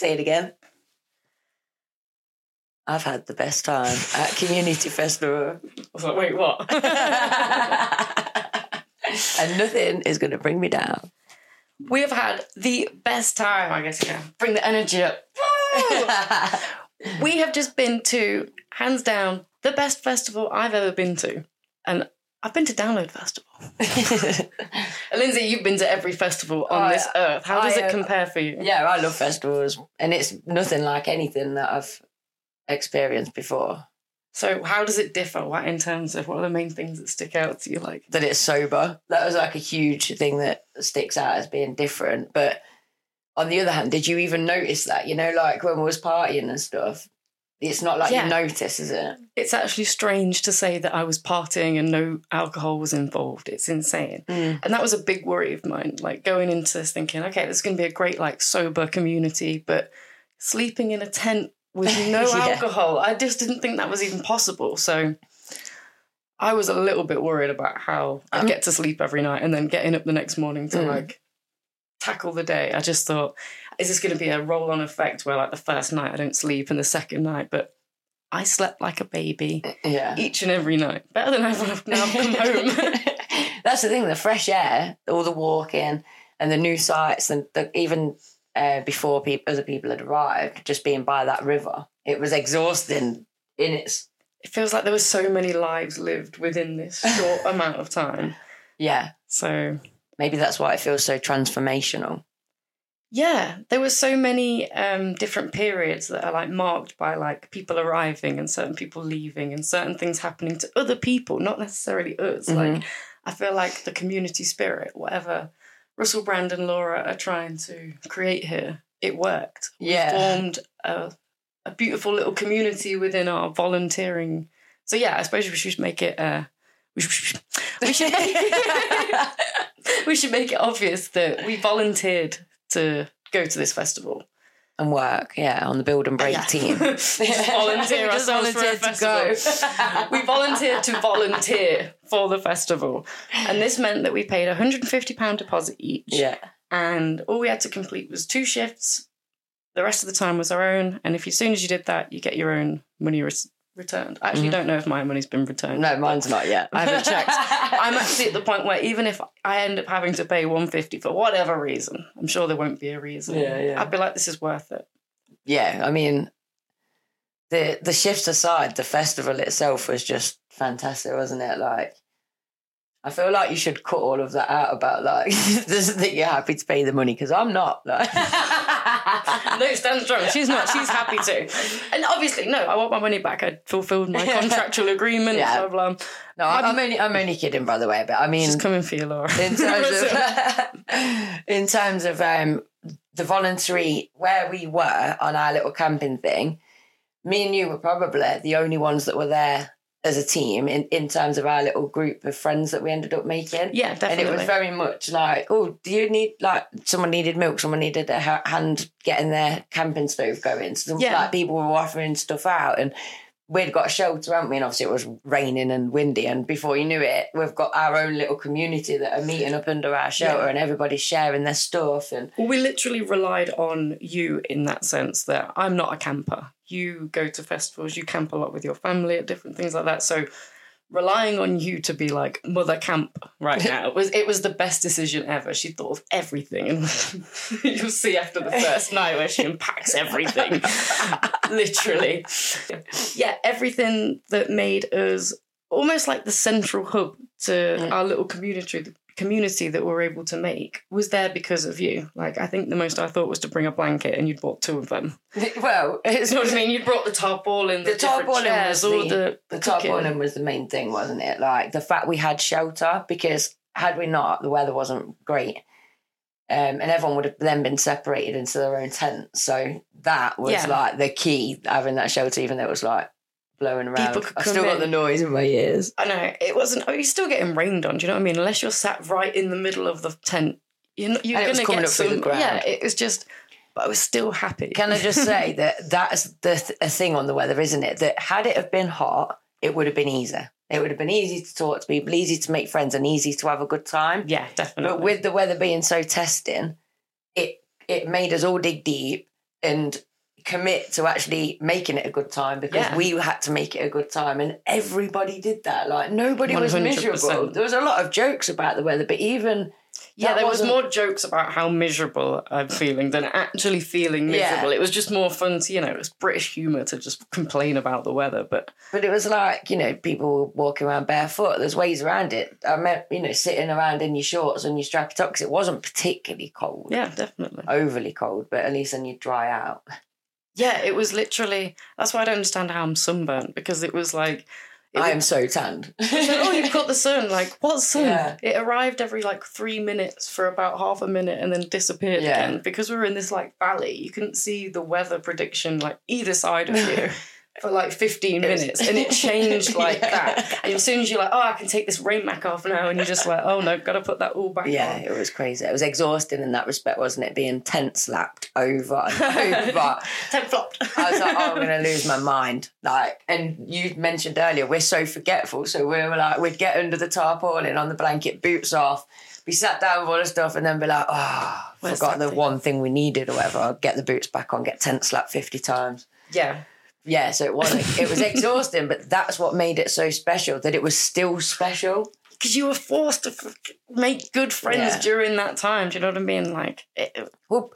Say it again. I've had the best time at Community Festival. I was like, wait, what? and nothing is going to bring me down. we have had the best time, I guess. Yeah. Bring the energy up. we have just been to, hands down, the best festival I've ever been to. And I've been to Download Festival. Lindzi, you've been to every festival on I- this earth. How does I, it uh, compare for you? yeah, I love festivals, and it's nothing like anything that I've experienced before. So, how does it differ? What in terms of what are the main things that stick out to you? Like, That it's sober. That was like a huge thing that sticks out as being different. But on the other hand, did you even notice that? You know, like when we was partying and stuff, it's not like Yeah. you notice, is it? it's actually strange to say that I was partying and no alcohol was involved. It's insane. Mm. And that was a big worry of mine, like going into this thinking, okay, this is going to be a great, like, sober community, but sleeping in a tent with no Yeah. alcohol, I just didn't think that was even possible. So I was a little bit worried about how I'd Um, get to sleep every night and then getting up the next morning to, Mm. like, tackle the day. I just thought, is this going to be a roll on effect where, like, the first night I don't sleep and the second night, but I slept like a baby Yeah. each and every night. Better than I've now come home. That's the thing, the fresh air, all the walking and the new sights, and the, even uh, before people, other people had arrived, just being by that river, it was exhausting in its. it feels like there were so many lives lived within this short amount of time. Yeah, So maybe that's why it feels so transformational. Yeah, there were so many um, different periods that are like marked by like people arriving and certain people leaving and certain things happening to other people, not necessarily us. Mhm. Like I feel like the community spirit, whatever Russell Brand and Laura are trying to create here, it worked. Yeah. formed a, a beautiful little community within our volunteering. So yeah, I suppose we should make it. Uh, we should, we should we should make it obvious that we volunteered to go to this festival. and work, yeah, on the build and break Yeah. team. Volunteer We just ourselves for a volunteered to go. festival. we volunteered to volunteer for the festival, and this meant that we paid a hundred and fifty pound deposit each. yeah, and all we had to complete was two shifts. The rest of the time was our own, and if as soon as you did that, you get your own money res- returned. I actually Mhm. don't know if my money's been returned. no, mine's not yet. I haven't checked. I'm actually at the point where even if I end up having to pay 150 for whatever reason, I'm sure there won't be a reason. Yeah, yeah. I'd be like, this is worth it. yeah, I mean, the the shifts aside, the festival itself was just fantastic, wasn't it? Like, I feel like you should cut all of that out about like this, that you're happy to pay the money because I'm not. Like, no, stand strong. She's not. She's happy to. And obviously, no, I want my money back. I fulfilled my contractual agreement. Yeah. Blah, blah. no, I'm, I'm only I'm only kidding, by the way. But I mean, She's coming for you, Laura. in terms of in terms of um, the voluntary where we were on our little camping thing, me and you were probably the only ones that were there as a team in, in terms of our little group of friends that we ended up making. yeah, definitely. And it was very much like, oh, do you need like someone needed milk? Someone needed a hand getting their camping stove going. So Yeah. like people were offering stuff out, and we'd got a shelter, hadn't we? And obviously it was raining and windy, and before you knew it, we've got our own little community that are meeting up under our shelter, Yeah. and everybody's sharing their stuff. And Well, we literally relied on you in that sense that I'm not a camper. You go to festivals, you camp a lot with your family at different things like that. So relying on you to be like mother camp right now it was it was the best decision ever. She thought of everything and you'll see after the first night where she unpacks everything. literally. Yeah, everything that made us almost like the central hub to Mm. our little community community that we're able to make was there because of you. Like I think the most I thought was to bring a blanket and you'd bought two of them. well, it's You know what I mean? You'd brought the tarpaulin, the, The tarpaulin chairs, was all the- the the tarpaulin was the main thing, wasn't it? Like the fact we had shelter because had we not, the weather wasn't great. Um, and everyone would have then been separated into their own tents. So that was Yeah. like the key, having that shelter, even though it was like blowing around. People could I come still got the noise in my ears. I know it wasn't. Oh, you're still getting rained on. Do you know what I mean? Unless you're sat right in the middle of the tent, you're not, you're And it was gonna coming get up through the some. ground. Yeah, it was just. But I was still happy. Can I just say that that's the th- a thing on the weather, isn't it? That had it have been hot, it would have been easier. It would have been easy to talk to people, easy to make friends, and easy to have a good time. yeah, definitely. But with the weather being so testing, it it made us all dig deep. and commit to actually making it a good time because Yeah. we had to make it a good time and everybody did that. Like nobody was 100%. miserable. There was a lot of jokes about the weather, but even Yeah, there was more jokes about how miserable I'm feeling than actually feeling Yeah. miserable. It was just more fun to, you know, it was British humour to just complain about the weather. But But it was like, you know, people walking around barefoot. There's ways around it. I meant, you know, sitting around in your shorts and your strappy tops. It wasn't particularly cold, yeah, definitely. overly cold, but at least then you dry out. Yeah, it was literally. That's why I don't understand how I'm sunburnt because it was like. It I was- am so tanned. Like, oh, you've got the sun. Like, what sun? Yeah. It arrived every like three minutes for about half a minute and then disappeared Yeah. again. Because we were in this like valley, you couldn't see the weather prediction like either side of you for like 15 minutes. And it changed like Yeah. that. And as soon as you're like, oh, I can take this rain mac off now. And you're just like, oh no, gotta put that all back yeah, on. it was crazy. It was exhausting in that respect, wasn't it? Being tent slapped over and over. Tent flopped. I was like, oh, I'm to lose my mind. Like, and you mentioned earlier, we're so forgetful. So we were like, we'd get under the tarpaulin on the blanket, boots off. We sat down with all the stuff and then be like, oh, Where's forgot the thing? one thing we needed or whatever. I'd get the boots back on, get tent slapped 50 times. yeah. Yeah, so it was it was exhausting, but that's what made it so special that it was still special. Because you were forced to f- make good friends Yeah. during that time. Do you know what I mean? Like, it, Well,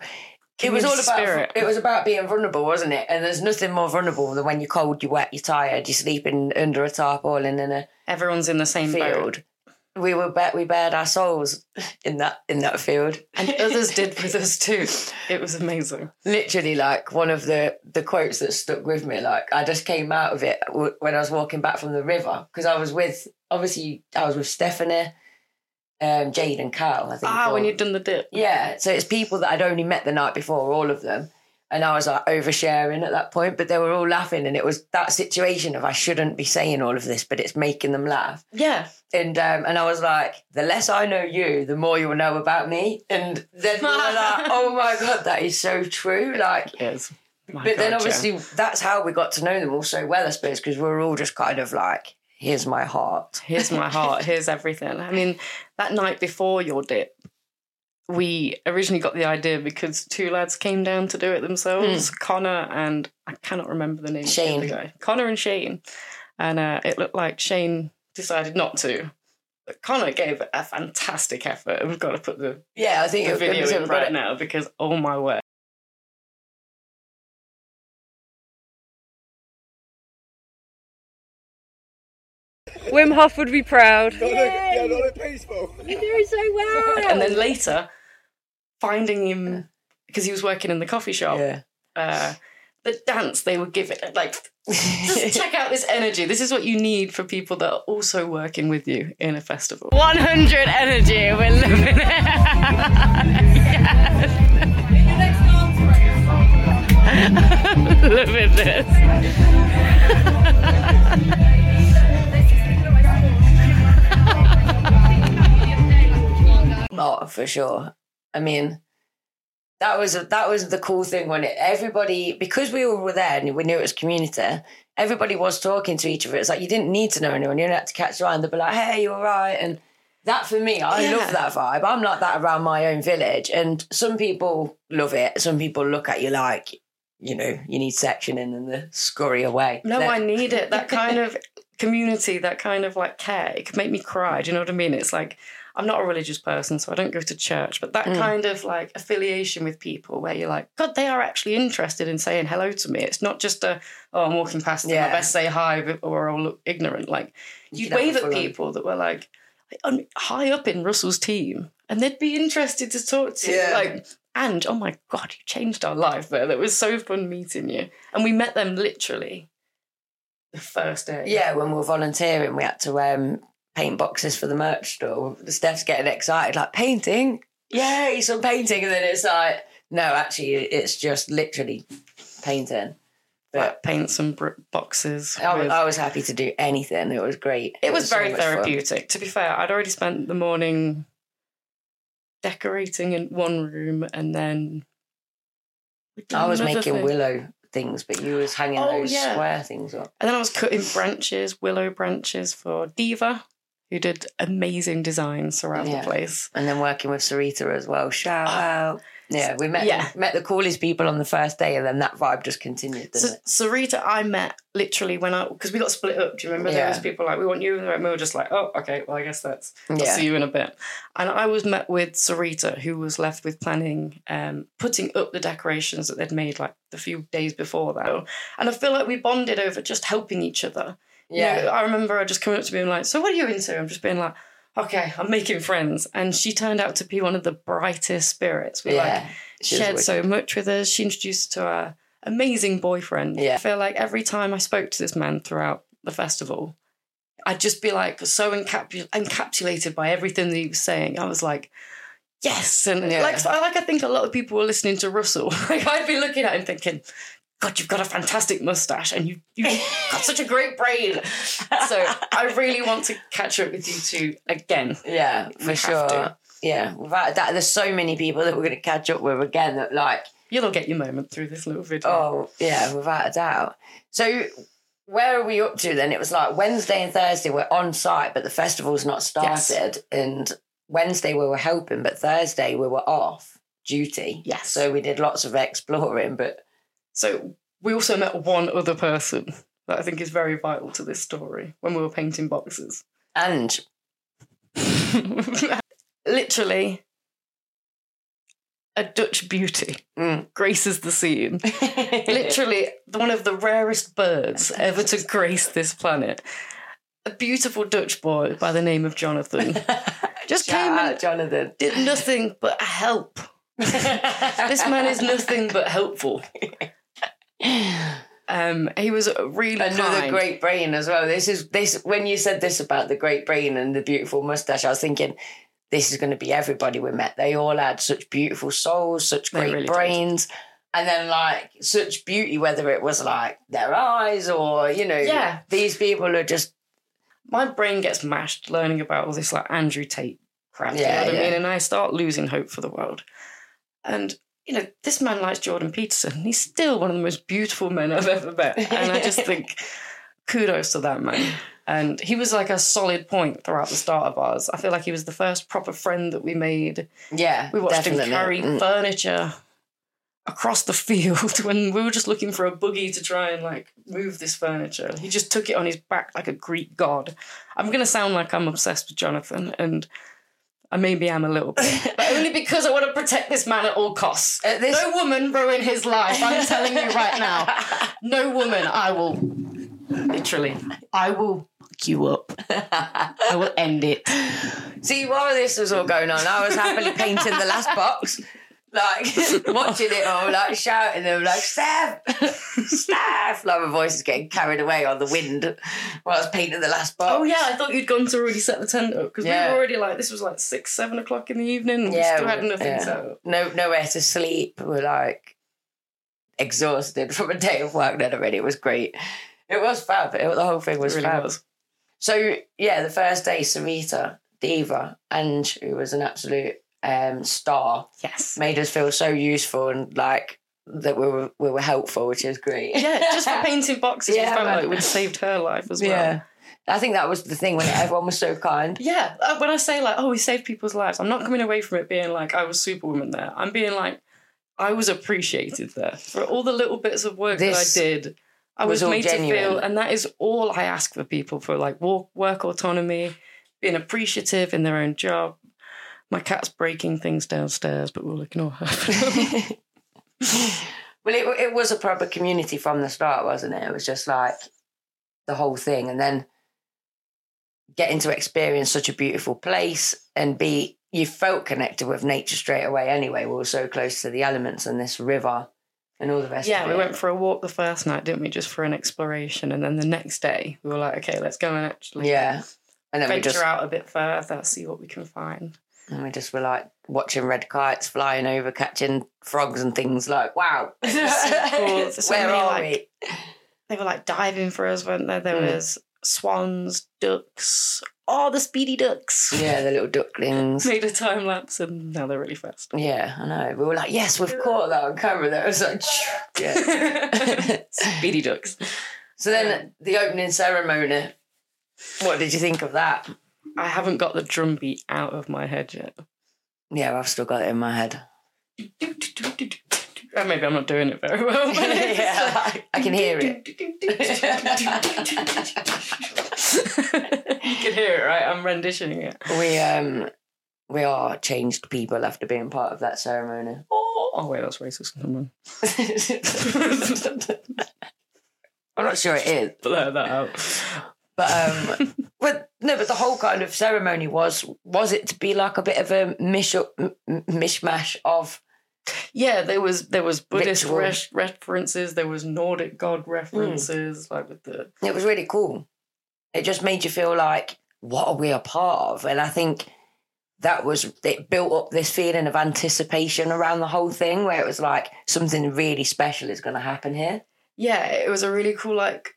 it was all Community about spirit. it was about being vulnerable, wasn't it? And there's nothing more vulnerable than when you're cold, you're wet, you're tired, you're sleeping under a tarpaulin in a everyone's in the same boat. We were bet we bared our souls in that in that field. And others did with us too. It was amazing. Literally, like one of the the quotes that stuck with me. Like I just came out of it w- when I was walking back from the river because I was with obviously I was with Stephanie, um, Jade, and Carl. I think. Ah, when you'd done the dip. Yeah, so it's people that I'd only met the night before, all of them. And I was like oversharing at that point, but they were all laughing. And it was that situation of I shouldn't be saying all of this, but it's making them laugh. Yeah. And um, and I was like, the less I know you, the more you will know about me. And then we were like, oh my God, that is so true. Like, Yes. But then God, yeah. obviously that's how we got to know them all so well, I suppose, because we are all just kind of like, here's my heart. Here's my heart. Here's everything. I mean, that night before your dip, we originally got the idea because two lads came down to do it themselves, Connor and I cannot remember the name Shane. of the guy. Connor and Shane. And uh, it looked like Shane decided not to. But Connor gave a fantastic effort. and We've got to put the, Yeah, I think the video in right it. now because oh my word. Wim Hof would be proud. Yeah, not look peaceful. You're doing so well. And then later, finding him because he was working in the coffee shop. Yeah. uh, the dance they would give it like just check out this energy this is what you need for people that are also working with you in a festival 100 energy. We're living it. Look at this. Oh, for sure. I mean, that was that was the cool thing when it, everybody because we all were there and we knew it was community. Everybody was talking to each other. It's like you didn't need to know anyone. You didn't have to catch around. They'd be like, "Hey, you all right?" And that for me, I Yeah. love that vibe. I'm like that around my own village, and some people love it. Some people look at you like, you know, you need sectioning and the scurry away. no That- i need it that kind of community that kind of like care it could make me cry do you know what i mean it's like i'm not a religious person so i don't go to church but that Mm. kind of like affiliation with people where you're like god they are actually interested in saying hello to me it's not just a oh i'm walking past them Yeah. i best say hi or i'll look ignorant like You you'd can wave at people that were like high up in Russell's team, and they'd be interested to talk to you. Yeah. Like, and oh my god, you changed our life there. That was so fun meeting you, and we met them literally the first day. Yeah, when we were volunteering, we had to um, paint boxes for the merch store. Steph's getting excited, like painting, yay, some painting, and then it's like, no, actually, it's just literally painting. But Like, paint some boxes. I, was- with- I was happy to do anything. It was great. it was so very fun. therapeutic. To be fair, I'd already spent the morning decorating in one room, and then I was making thing. willow things, but you was hanging Oh, those yeah. square things up. And then I was cutting branches, willow branches for Diva, who did amazing designs around Yeah. the place. And then working with Sarita as well. Shout out. Yeah, we met Yeah. met the coolest people on the first day, and then that vibe just continued. So, it? Sarita, I met literally when I because we got split up. Do you remember? There Yeah. was people like, "We want you," and we were just like, "Oh, okay. Well, I guess that's. I'll Yeah. see you in a bit." And I was met with Sarita, who was left with planning, um, putting up the decorations that they'd made like the few days before that. And I feel like we bonded over just helping each other. You know, Yeah, I remember her just coming up to me and like, "So what are you into?" I'm just being like. Okay, I'm making friends, and she turned out to be one of the brightest spirits. We like yeah. She shared so much with us. She introduced to her amazing boyfriend. Yeah. I feel like every time I spoke to this man throughout the festival, I'd just be like so encapsulated by everything that he was saying. I was like, yes. And Yeah. like, I- like I think a lot of people were listening to Russell. like I'd be looking at him thinking, God, you've got a fantastic mustache and you, you've got such a great brain. So I really want to catch up with you two again. Yeah, for sure. to. Yeah, without that, there's so many people that we're going to catch up with again. That like, You'll get your moment through this little video. oh yeah, without a doubt. So where are we up to then? It was like Wednesday and Thursday we're on site, but the festival's not started. And Wednesday we were helping, but Thursday we were off duty. Yes. So we did lots of exploring, but So we also met one other person that I think is very vital to this story when we were painting boxes. and Literally, a Dutch beauty Mm. graces the scene. Literally, one of the rarest birds ever to grace this planet. A beautiful Dutch boy by the name of Jonathan just Shout came out, and Jonathan. did nothing but help. This man is nothing but helpful. Um, he was really Another kind. great brain as well. This is this when you said this about the great brain and the beautiful mustache, I was thinking this is going to be everybody we met. They all had such beautiful souls, such great really did. brains, and then like such beauty. Whether it was like their eyes or you know, Yeah. these people are just my brain gets mashed learning about all this like Andrew Tate crap. Yeah, you know what yeah. I mean? And I start losing hope for the world. And you know, this man likes Jordan Peterson. He's still one of the most beautiful men I've ever met. And I just think kudos to that man. And he was like a solid point throughout the start of ours. I feel like he was the first proper friend that we made. yeah. We watched definitely. him carry Mm. furniture across the field when we were just looking for a buggy to try and like move this furniture. He just took it on his back like a Greek god. I'm gonna sound like I'm obsessed with Jonathan, and I maybe am a little bit, but only because I want to protect this man at all costs. At this- No woman ruin his life. I'm telling you right now. No woman. I will literally. I will fuck you up. I will end it. See, while this was all going on, I was happily painting the last box, like watching it all, like shouting them, like Steph, Steph. Like my voice is getting carried away on the wind while I was painting the last box. Oh yeah, I thought you'd gone to already set the tent up because Yeah. we were already like this was like six, seven o'clock in the evening. And Yeah, we still had nothing yeah. up. no, nowhere to sleep. We're like exhausted from a day of work. Then already, it was great. It was fab. It, the whole thing was really fab. was. So yeah, the first day, Sarita, Diva, and who was an absolute um, star, Yes. made us feel so useful and like that we were we were helpful, which is great. Yeah, just for painting boxes, Yeah, we like we'd saved her life as well. yeah. I think that was the thing when everyone was so kind. Yeah, uh, when I say like, oh, we saved people's lives, I'm not coming away from it being like I was superwoman there. I'm being like, I was appreciated there for all the little bits of work This that I did. I was was, made to feel, and that is all I ask for people for like work, work autonomy, being appreciative in their own job. My cat's breaking things downstairs, but we'll ignore her. Well, it, it was a proper community from the start, wasn't it? It was just like the whole thing. And then getting to experience such a beautiful place and be, you felt connected with nature straight away anyway. We were so close to the elements and this river and all the rest yeah, we went for a walk the first night, didn't we? Just for an exploration, and then the next day we were like, okay, let's go and actually Yeah. And then we venture just, out a bit further, see what we can find. And we just were like watching red kites flying over, catching frogs and things like, wow. so Where are like- they were like diving for us, weren't there? There Mm. was swans, ducks, oh, the speedy ducks. Yeah, the little ducklings. Made a time lapse and now they're really fast. Yeah, I know. We were like, yes, we've caught that on camera. That was like, yeah. speedy ducks. So then the opening ceremony, what did you think of that? I haven't got the drum beat out of my head yet. Yeah, I've still got it in my head. Uh, Maybe I'm not doing it very well. but Yeah, like- I can hear it. you can hear it, right? I'm renditioning it. We um we are changed people after being part of that ceremony. Oh, oh wait, that's racist. Come on. I'm not sure it is. Blur that out. But um but no, but the whole kind of ceremony was was it to be like a bit of a mish mishmash of Yeah, there was there was Buddhist res- references, there was Nordic god references, like with the it was really cool. It just made you feel like what are we a part of? And I think that was it built up this feeling of anticipation around the whole thing where it was like something really special is going to happen here. yeah, it was a really cool like.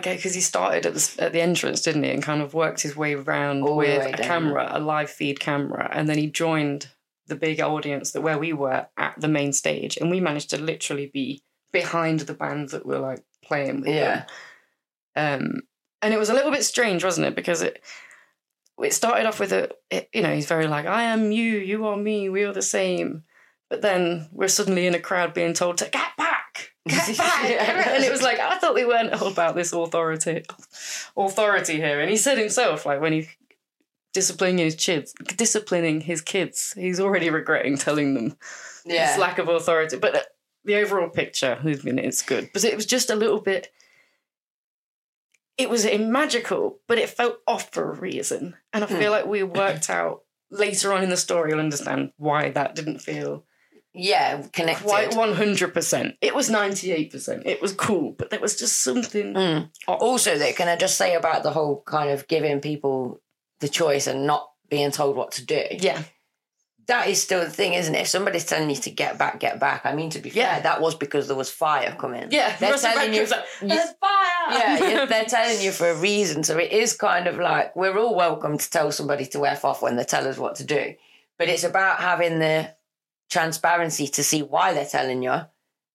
Guess because he started at the, at the entrance, didn't he, and kind of worked his way around All with way a camera, a live feed camera, and then he joined the big audience that where we were at the main stage, and we managed to literally be behind the band that were like playing with Yeah. them. Um, and it was a little bit strange, wasn't it? Because it it started off with a, it, you know, he's very like, I am you, you are me, we are the same. But then we're suddenly in a crowd being told to get back, get back, get and it was like I thought we weren't all about this authority, authority here. And he said himself, like when he disciplining his kids, disciplining his kids, he's already regretting telling them this lack of authority. But uh, the overall picture, I mean, it's good. But it was just a little bit. It was magical, but it felt off for a reason, and I feel like we worked out later on in the story. You'll understand why that didn't feel Yeah, connected. quite one hundred percent. It was ninety eight percent. It was cool, but there was just something. Mm. Also, though, can I just say about the whole kind of giving people the choice and not being told what to do? Yeah, That is still the thing, isn't it? If somebody's telling you to get back, get back. I mean, to be Yeah. fair, that was because there was fire coming. yeah. They're Russell telling you. Brand comes like, There's fire. yeah, yeah, they're telling you for a reason. So it is kind of like we're all welcome to tell somebody to F off when they tell us what to do. But it's about having the transparency to see why they're telling you.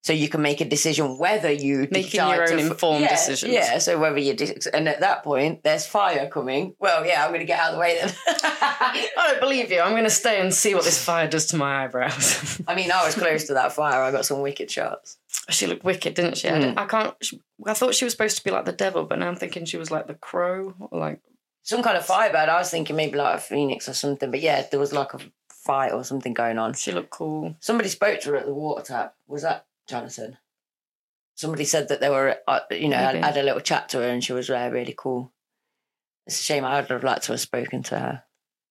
So you can make a decision whether you Making your own f- informed yeah, decisions. Yeah, so whether you de- and at that point there's fire coming. Well, yeah, I'm going to get out of the way then. I don't believe you. I'm going to stay and see what this fire does to my eyebrows. I mean, I was close to that fire. I got some wicked shots. she looked wicked, didn't she? I, Mm. didn't- I can't. She, I thought she was supposed to be like the devil, but now I'm thinking she was like the crow, or like Some kind of firebird. I was thinking maybe like a phoenix or something. But yeah, there was like a fight or something going on. she looked cool. Somebody spoke to her at the water tap. Was that Jonathan? Somebody said that they were, uh, you know, had, had a little chat to her and she was uh, really cool. It's a shame. I would have liked to have spoken to her.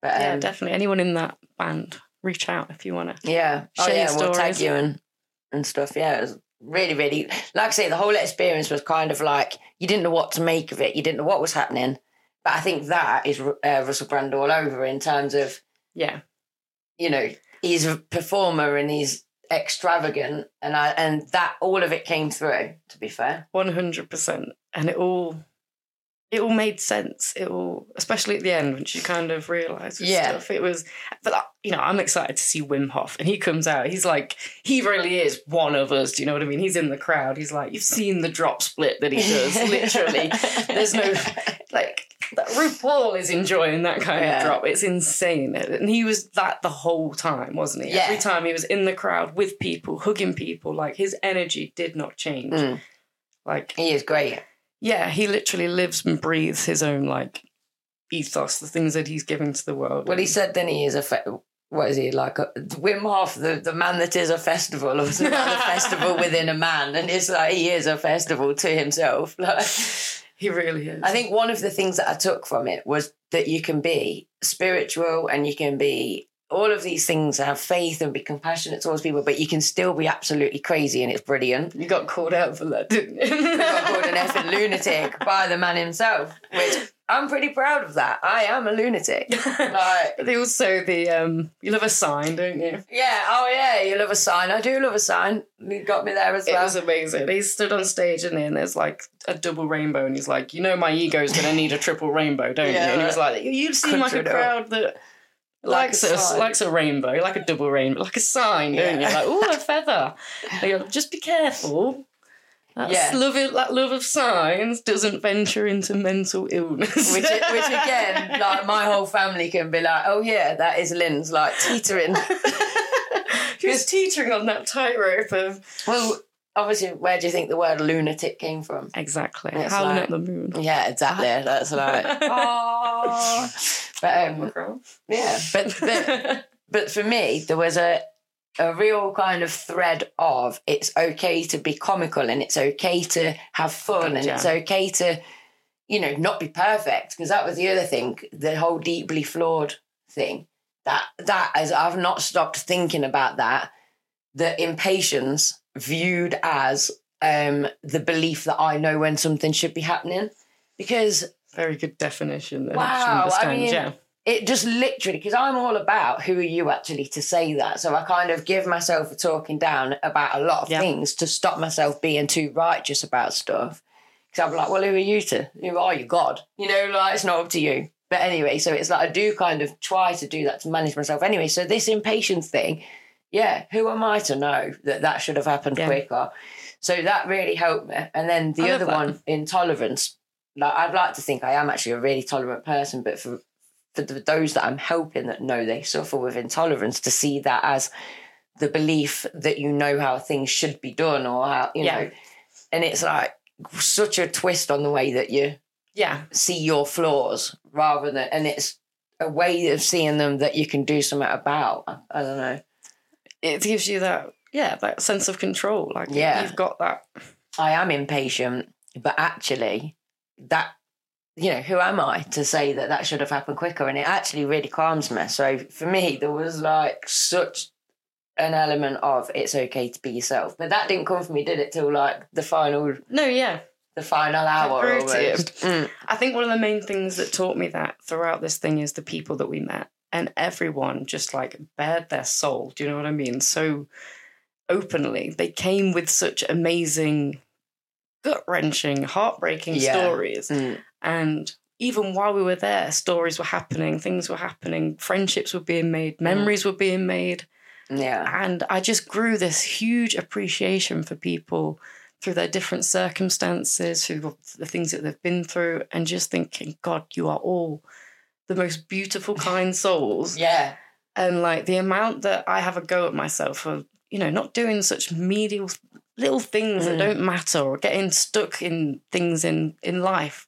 But um, yeah, definitely. Anyone in that band, reach out if you want to. yeah. Oh yeah, we'll tag you and and stuff. Yeah, it was really, really. Like I say, the whole experience was kind of like you didn't know what to make of it. You didn't know what was happening. But I think that is uh, Russell Brand all over in terms of Yeah, you know, he's a performer and he's extravagant, and I and that all of it came through. To be fair, one hundred percent, and it all. It all made sense. It all, especially at the end when she kind of realised Yeah. stuff. It was, but like, you know, I'm excited to see Wim Hof, and he comes out. He's like, he really is one of us. Do you know what I mean? He's in the crowd. He's like, you've seen the drop split that he does. Literally, there's no like that RuPaul is enjoying that kind Yeah. of drop. It's insane. And he was that the whole time, wasn't he? Yeah. Every time he was in the crowd with people, hugging people, like his energy did not change. Mm. Like, he is great. yeah, he literally lives and breathes his own like ethos, the things that he's giving to the world. Well, he said then he is a. Fe- what is he like? A, Wim Hof, the, the man that is a festival, or the festival within a man, and it's like he is a festival to himself. Like, he really is. I think one of the things that I took from it was that you can be spiritual and you can be all of these things, have faith and be compassionate towards people, but you can still be absolutely crazy, and it's brilliant. you got called out for that, didn't you? We got called an effing lunatic by the man himself, which I'm pretty proud of that. I am a lunatic. Like, But they also the um you love a sign, don't you? yeah, oh yeah, you love a sign. I do love a sign. You got me there as well. It was amazing. He stood on stage and then there's like a double rainbow, and he's like, "You know, my ego's gonna need a triple rainbow, don't you?" And he was like, "You seem like a crowd that Like likes a a, sign. likes a rainbow, like a double rainbow, like a sign, don't Yeah. you?" Like, "Oh, a feather." Go, "Just be careful." That's Yeah. love of, that love of signs doesn't venture into mental illness. which, which again, like my whole family can be like, oh yeah, that is Linz like teetering. Who's teetering on that tightrope of well, obviously, where do you think the word lunatic came from? exactly howling like- at the moon? Yeah, exactly. That's like, oh. But um, yeah, but, but but for me, there was a a real kind of thread of it's okay to be comical and it's okay to have fun and it's okay to you know not be perfect because that was the other thing the whole deeply flawed thing that that as I've not stopped thinking about that the impatience viewed as um the belief that I know when something should be happening because Very good definition. Wow, I understand, mean- yeah. It just literally because I'm all about who are you actually to say that. So I kind of give myself a talking down about a lot of Yeah. things to stop myself being too righteous about stuff. Because I'm like, well, who are you to? Who are you, God? You know, like it's not up to you. But anyway, so it's like I do kind of try to do that to manage myself. Anyway, so this impatience thing, yeah, who am I to know that that should have happened Yeah. quicker? So that really helped me. And then the other that. one, intolerance. Like I'd like to think I am actually a really tolerant person, but for for the, those that I'm helping that know they suffer with intolerance, to see that as the belief that you know how things should be done or how you Yeah. know, and it's like such a twist on the way that you Yeah. see your flaws rather than, and it's a way of seeing them that you can do something about. I, I don't know. It gives you that, yeah, that sense of control. Like, Yeah. you've got that. I am impatient, but actually, that you know, who am I to say that that should have happened quicker? And it actually really calms me. So for me, there was like such an element of it's okay to be yourself, but that didn't come for me, did it? Till like the final, No, yeah. the final hour. Agreed. almost. Mm. I think one of the main things that taught me that throughout this thing is the people that we met. And everyone just like bared their soul. Do you know what I mean? So openly. They came with such amazing, gut wrenching, heartbreaking Yeah. stories. Mm. And even while we were there, stories were happening, things were happening, friendships were being made, memories were being made. Yeah, And I just grew this huge appreciation for people through their different circumstances, through the things that they've been through, and just thinking, God, you are all the most beautiful, kind souls. yeah, And like the amount that I have a go at myself for, you know, not doing such medial little things that Mm. don't matter or getting stuck in things in in life.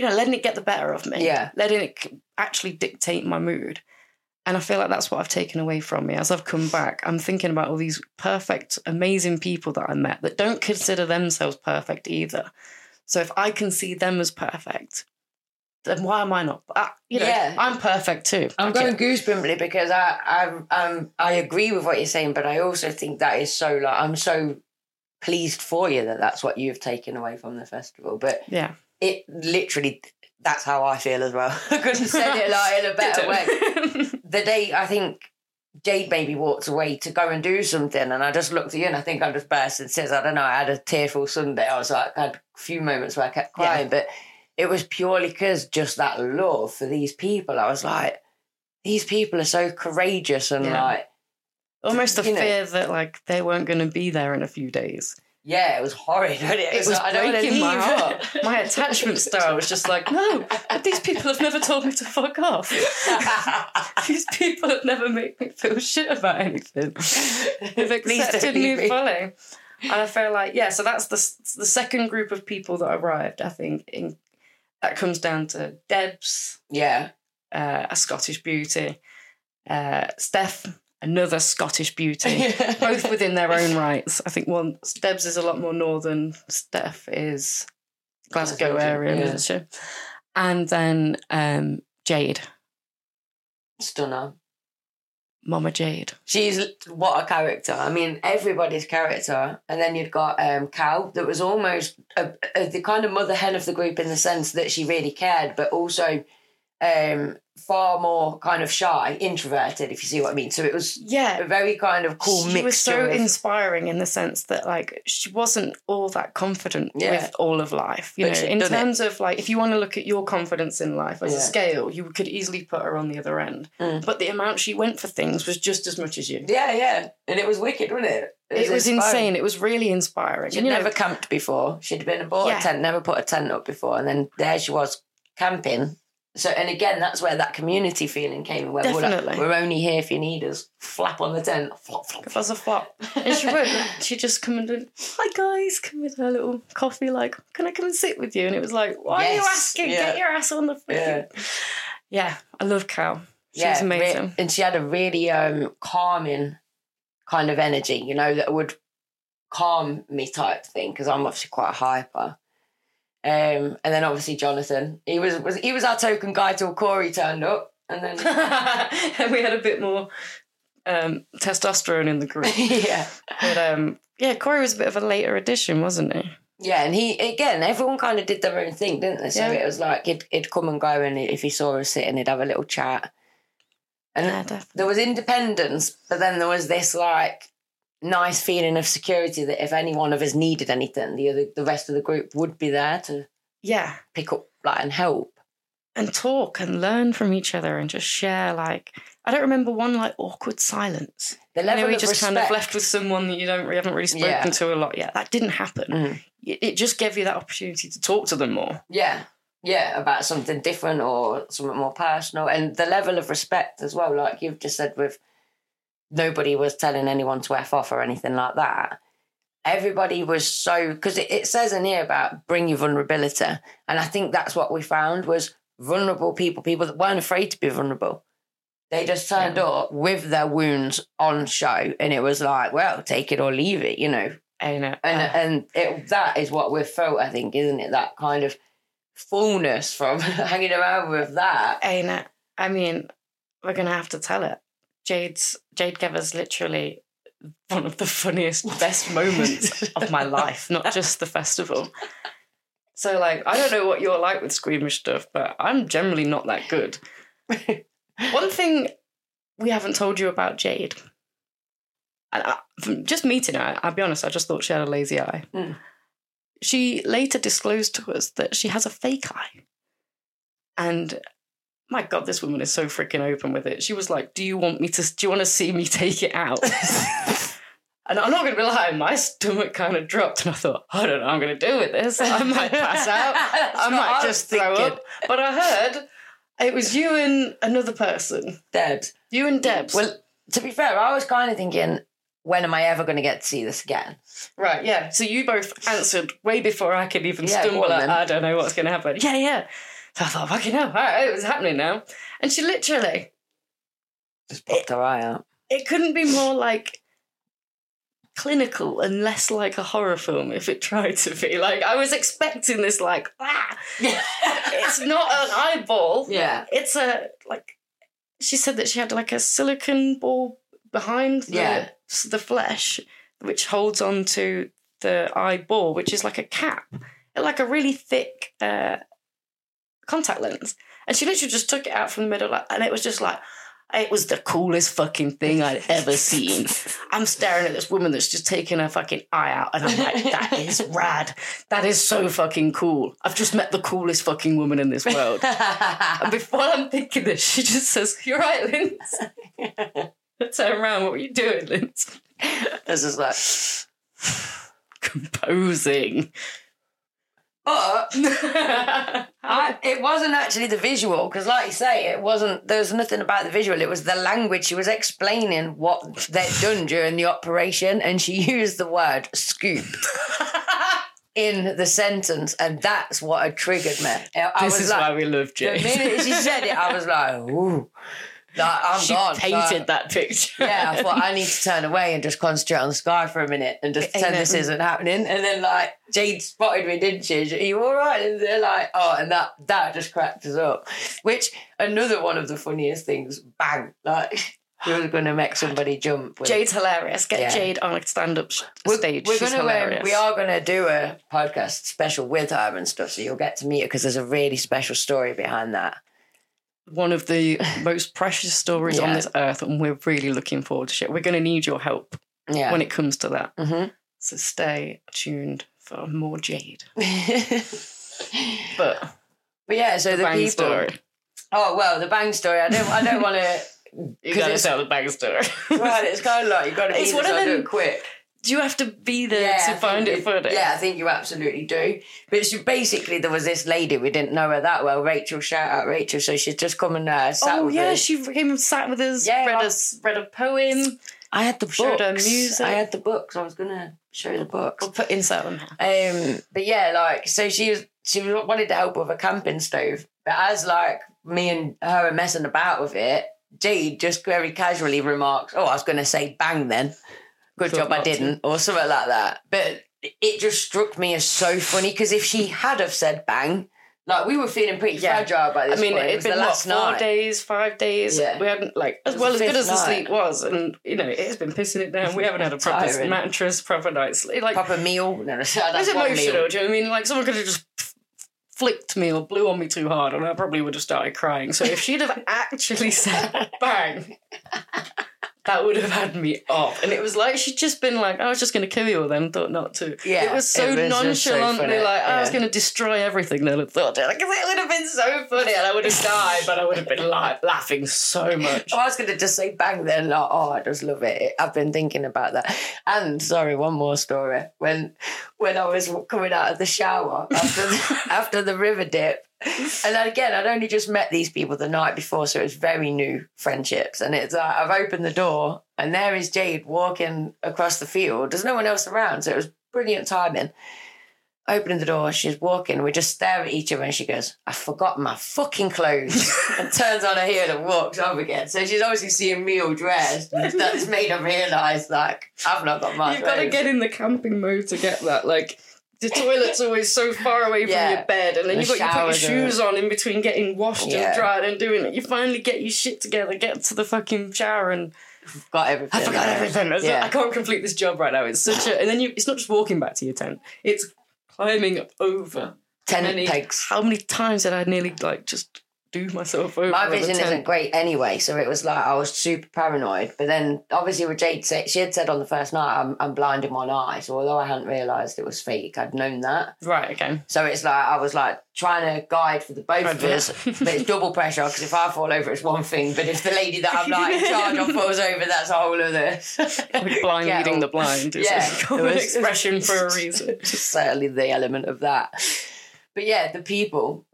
You know, letting it get the better of me. Yeah. Letting it actually dictate my mood. And I feel like that's what I've taken away from me. As I've come back, I'm thinking about all these perfect, amazing people that I met that don't consider themselves perfect either. So if I can see them as perfect, then why am I not? I, you know, Yeah. I'm perfect too. I'm going goosebumply because I I um I agree with what you're saying, but I also think that is so like I'm so pleased for you that that's what you've taken away from the festival. But Yeah. It literally that's how I feel as well. I couldn't say it like in a better way. The day I think Jade maybe walked away to go and do something, and I just looked at you and I think I just burst and says, I don't know, I had a tearful Sunday. I was like, I had a few moments where I kept crying, but it was purely because just that love for these people. I was like, these people are so courageous and Yeah. like, Almost the You know. fear that like they weren't going to be there in a few days. Yeah, it was horrid. It, It was like, I don't wanna breaking my heart. My attachment style was just like, no, but these people have never told me to fuck off. these people have never made me feel shit about anything. They've accepted me me. fully. And I feel like, yeah, so that's the the second group of people that arrived, I think. In, that comes down to Debs, Yeah, uh, a Scottish beauty, uh, Steph, another Scottish beauty, both within their own rights. I think one Debs is a lot more northern. Steph is Glasgow area, yeah. isn't she? And then um, Jade, stunner. Mama Jade. She's what a character. I mean, everybody's character. And then you've got um, Cal, that was almost a, a, the kind of mother hen of the group in the sense that she really cared, but also um, far more kind of shy, introverted, if you see what I mean. So it was Yeah, a very kind of cool she mixture. was so of- inspiring in the sense that like she wasn't all that confident Yeah. with all of life you But know in done it. terms of like if you want to look at your confidence in life as Yeah. a scale you could easily put her on the other end Mm. but the amount she went for things was just as much as you yeah, yeah. And it was wicked, wasn't it? it was inspiring. insane it was really inspiring She'd And, you know, never camped before. She'd been bought Yeah. a tent, never put a tent up before, and then there she was camping. So, and again, that's where that community feeling came. in, Where we're, like, we're only here if you need us. Flap on the tent. Flop, flop, I was a flop. And she would. She'd just come and do, hi guys, come with her little coffee, like, can I come and sit with you? And it was like, why are you asking? yeah. Get your ass on the freaking. Yeah, I love Cal. She was re- amazing. and she had a really um, calming kind of energy, you know, that would calm me type thing because I'm obviously quite a hyper. Um, and then obviously Jonathan, he was, was he was our token guy till Corey turned up, and then and we had a bit more um, testosterone in the group. yeah, But um, yeah, Corey was a bit of a later addition, wasn't he? yeah, and he again, everyone kind of did their own thing, didn't they? So Yeah. it was like he'd, he'd come and go, and if he saw us sitting, he'd have a little chat. And Yeah, there was independence, but then there was this like nice feeling of security that if any one of us needed anything, the other the rest of the group would be there to Yeah. pick up like and help. And talk and learn from each other and just share like I don't remember one like awkward silence. The You level know, we of just respect, kind of left with someone that you don't you haven't really spoken Yeah. to a lot yet. That didn't happen. Mm. It, it just gave you that opportunity to talk to them more. yeah, yeah, about something different or something more personal, and the level of respect as well. Like you've just said, with nobody was telling anyone to f off or anything like that. Everybody was so because it, it says in here about bring your vulnerability, and I think that's what we found was vulnerable people, people that weren't afraid to be vulnerable. They just turned Yeah. up with their wounds on show, and it was like, well, take it or leave it, you know. And, uh, And and it, that is what we've felt, I think, isn't it? That kind of fullness from hanging around with that. and, uh, I mean, we're gonna have to tell it. Jade's Jade gave us literally one of the funniest, best moments of my life, not just the festival. So, like, I don't know what you're like with squeamish stuff, but I'm generally not that good. One thing we haven't told you about Jade, and I, from just meeting her, I'll be honest, I just thought she had a lazy eye. Mm. She later disclosed to us that she has a fake eye. And my God, this woman is so freaking open with it. She was like, Do you want me to, do you want to see me take it out? And I'm not going to be lying, my stomach kind of dropped, and I thought, I don't know what I'm going to do with this. I might pass out. I might was just throw thinking. up. But I heard it was you and another person. Debs. You and Debs. Well, to be fair, I was kind of thinking, when am I ever going to get to see this again? right, yeah. So you both answered way before I could even Yeah, stumble. then. I don't know what's going to happen. Yeah, yeah. So I thought, fucking hell, right, it was happening now. And she literally, Just popped her eye out. it couldn't be more like clinical and less like a horror film if it tried to be. Like, I was expecting this, like, ah, it's not an eyeball. yeah. It's a like she said that she had like a silicone ball behind the, Yeah. the flesh, which holds on to the eyeball, which is like a cap, like a really thick uh, contact lens. And she literally just took it out from the middle, and it was just like. It was the coolest fucking thing I'd ever seen. I'm staring at this woman that's just taking her fucking eye out, and I'm like, that is rad. That is so fucking cool. I've just met the coolest fucking woman in this world. And before I'm thinking this, she just says, You're right, Linz. I turn around, what were you doing, Linz? This is like, Composing. But I, it wasn't actually the visual because, like you say, it wasn't. There was nothing about the visual. It was the language. She was explaining what they'd done during the operation, and she used the word "scoop" in the sentence, and that's what had triggered me. I this was is like, why we love the Jade. minute she said it, I was like, "Ooh." Like, I'm she gone. painted So- that picture. yeah, I thought I need to turn away and just concentrate on the sky for a minute and just pretend this isn't happening. And then like Jade spotted me, didn't she? Are you all right? And they're like, oh, and that that just cracked us up. Which another one of the funniest things. Bang! Like we were going to make somebody jump. With, Jade's hilarious. Get Yeah. Jade on a stand up we're, stage. We're She's gonna, um, hilarious. we are going to do a podcast special with her and stuff, so you'll get to meet her because there's a really special story behind that. One of the most precious stories on this earth, and we're really looking forward to it. We're going to need your help Yeah. when it comes to that. hmm So stay tuned for more Jade. But but yeah, so the, the, bang people. story. Oh well, the bang story. I don't. I don't want to. You gotta it's- tell the bang story. Right, it's kind of like you got to be It's one of them- quick. Do you have to be there I to find it you- further? Yeah, I think you absolutely do. But she, basically, there was this lady we didn't know her that well. Rachel, shout out Rachel. So she's just come and uh, sat Oh with yeah, us. she came and sat with us. Yeah, read I- a s- read a poem. I had the books. showed her music. I had the books. I was gonna show you the books. We'll put insert them. Um, but yeah, like so she was she wanted to help with a camping stove, but as like me and her are messing about with it, Jade just very casually remarks, "Oh, I was going to say bang then. Good job I not to. didn't," or something like that. But it just struck me as so funny because if she had have said bang, like we were feeling pretty Yeah. fragile by this I mean, point. It it'd was been what four night. days, five days. Yeah. We hadn't like as well as good as the night. sleep was, and you know it's been pissing it down. We haven't had a proper Tiring. mattress, proper night's sleep. Like Proper meal. No, no, that's it's emotional. meal. Do you know what I mean? Like someone could have just flicked me or blew on me too hard, and I probably would have started crying. So if she'd have actually said bang. That would have had me off, and it was like she'd just been like, "I was just going to kill you," all then thought not to. Yeah, it was so it was so nonchalantly funny, like, "I was going to destroy everything." Then thought, like, it would have been so funny, and I would have died, but I would have been like laughing so much. Oh, I was going to just say bang then. Like, oh, I just love it. I've been thinking about that. And sorry, one more story. When when I was coming out of the shower after the, after the river dip, and then again, I'd only just met these people the night before, so it was very new friendships. And it's like I've opened the door, and there is Jade walking across the field. There's no one else around, so it was brilliant timing. Opening the door, she's walking. We just stare at each other, and she goes, "I forgot my fucking clothes," and turns on her heel and walks off again. So she's obviously seeing me all dressed. That's made her realise like I've not got my. You've got to get in the camping mode to get that. Like the toilet's always so far away from Yeah. your bed, and then The you've got you put your shoes on in between getting washed Yeah. and dried and doing it. You finally get your shit together, get to the fucking shower, and got everything. I forgot everything. It's like, I can't complete this job right now. It's such a, and then you. It's not just walking back to your tent. It's climbing over. Tent many- pegs. How many times did I nearly like just do myself over? My vision isn't great anyway, so it was like I was super paranoid. But then, obviously, with Jade, she had said on the first night, I'm, I'm blind in one eye. So although I hadn't realised it was fake, I'd known that. right. Okay. So it's like I was like trying to guide for the both of Right. us, but it's double pressure because if I fall over, it's one thing, but if the lady that I'm like in charge of falls over, that's a whole other. Like blind Get leading the blind. Is Yeah, a common was- expression for a reason. Just certainly the element of that. But yeah, the people,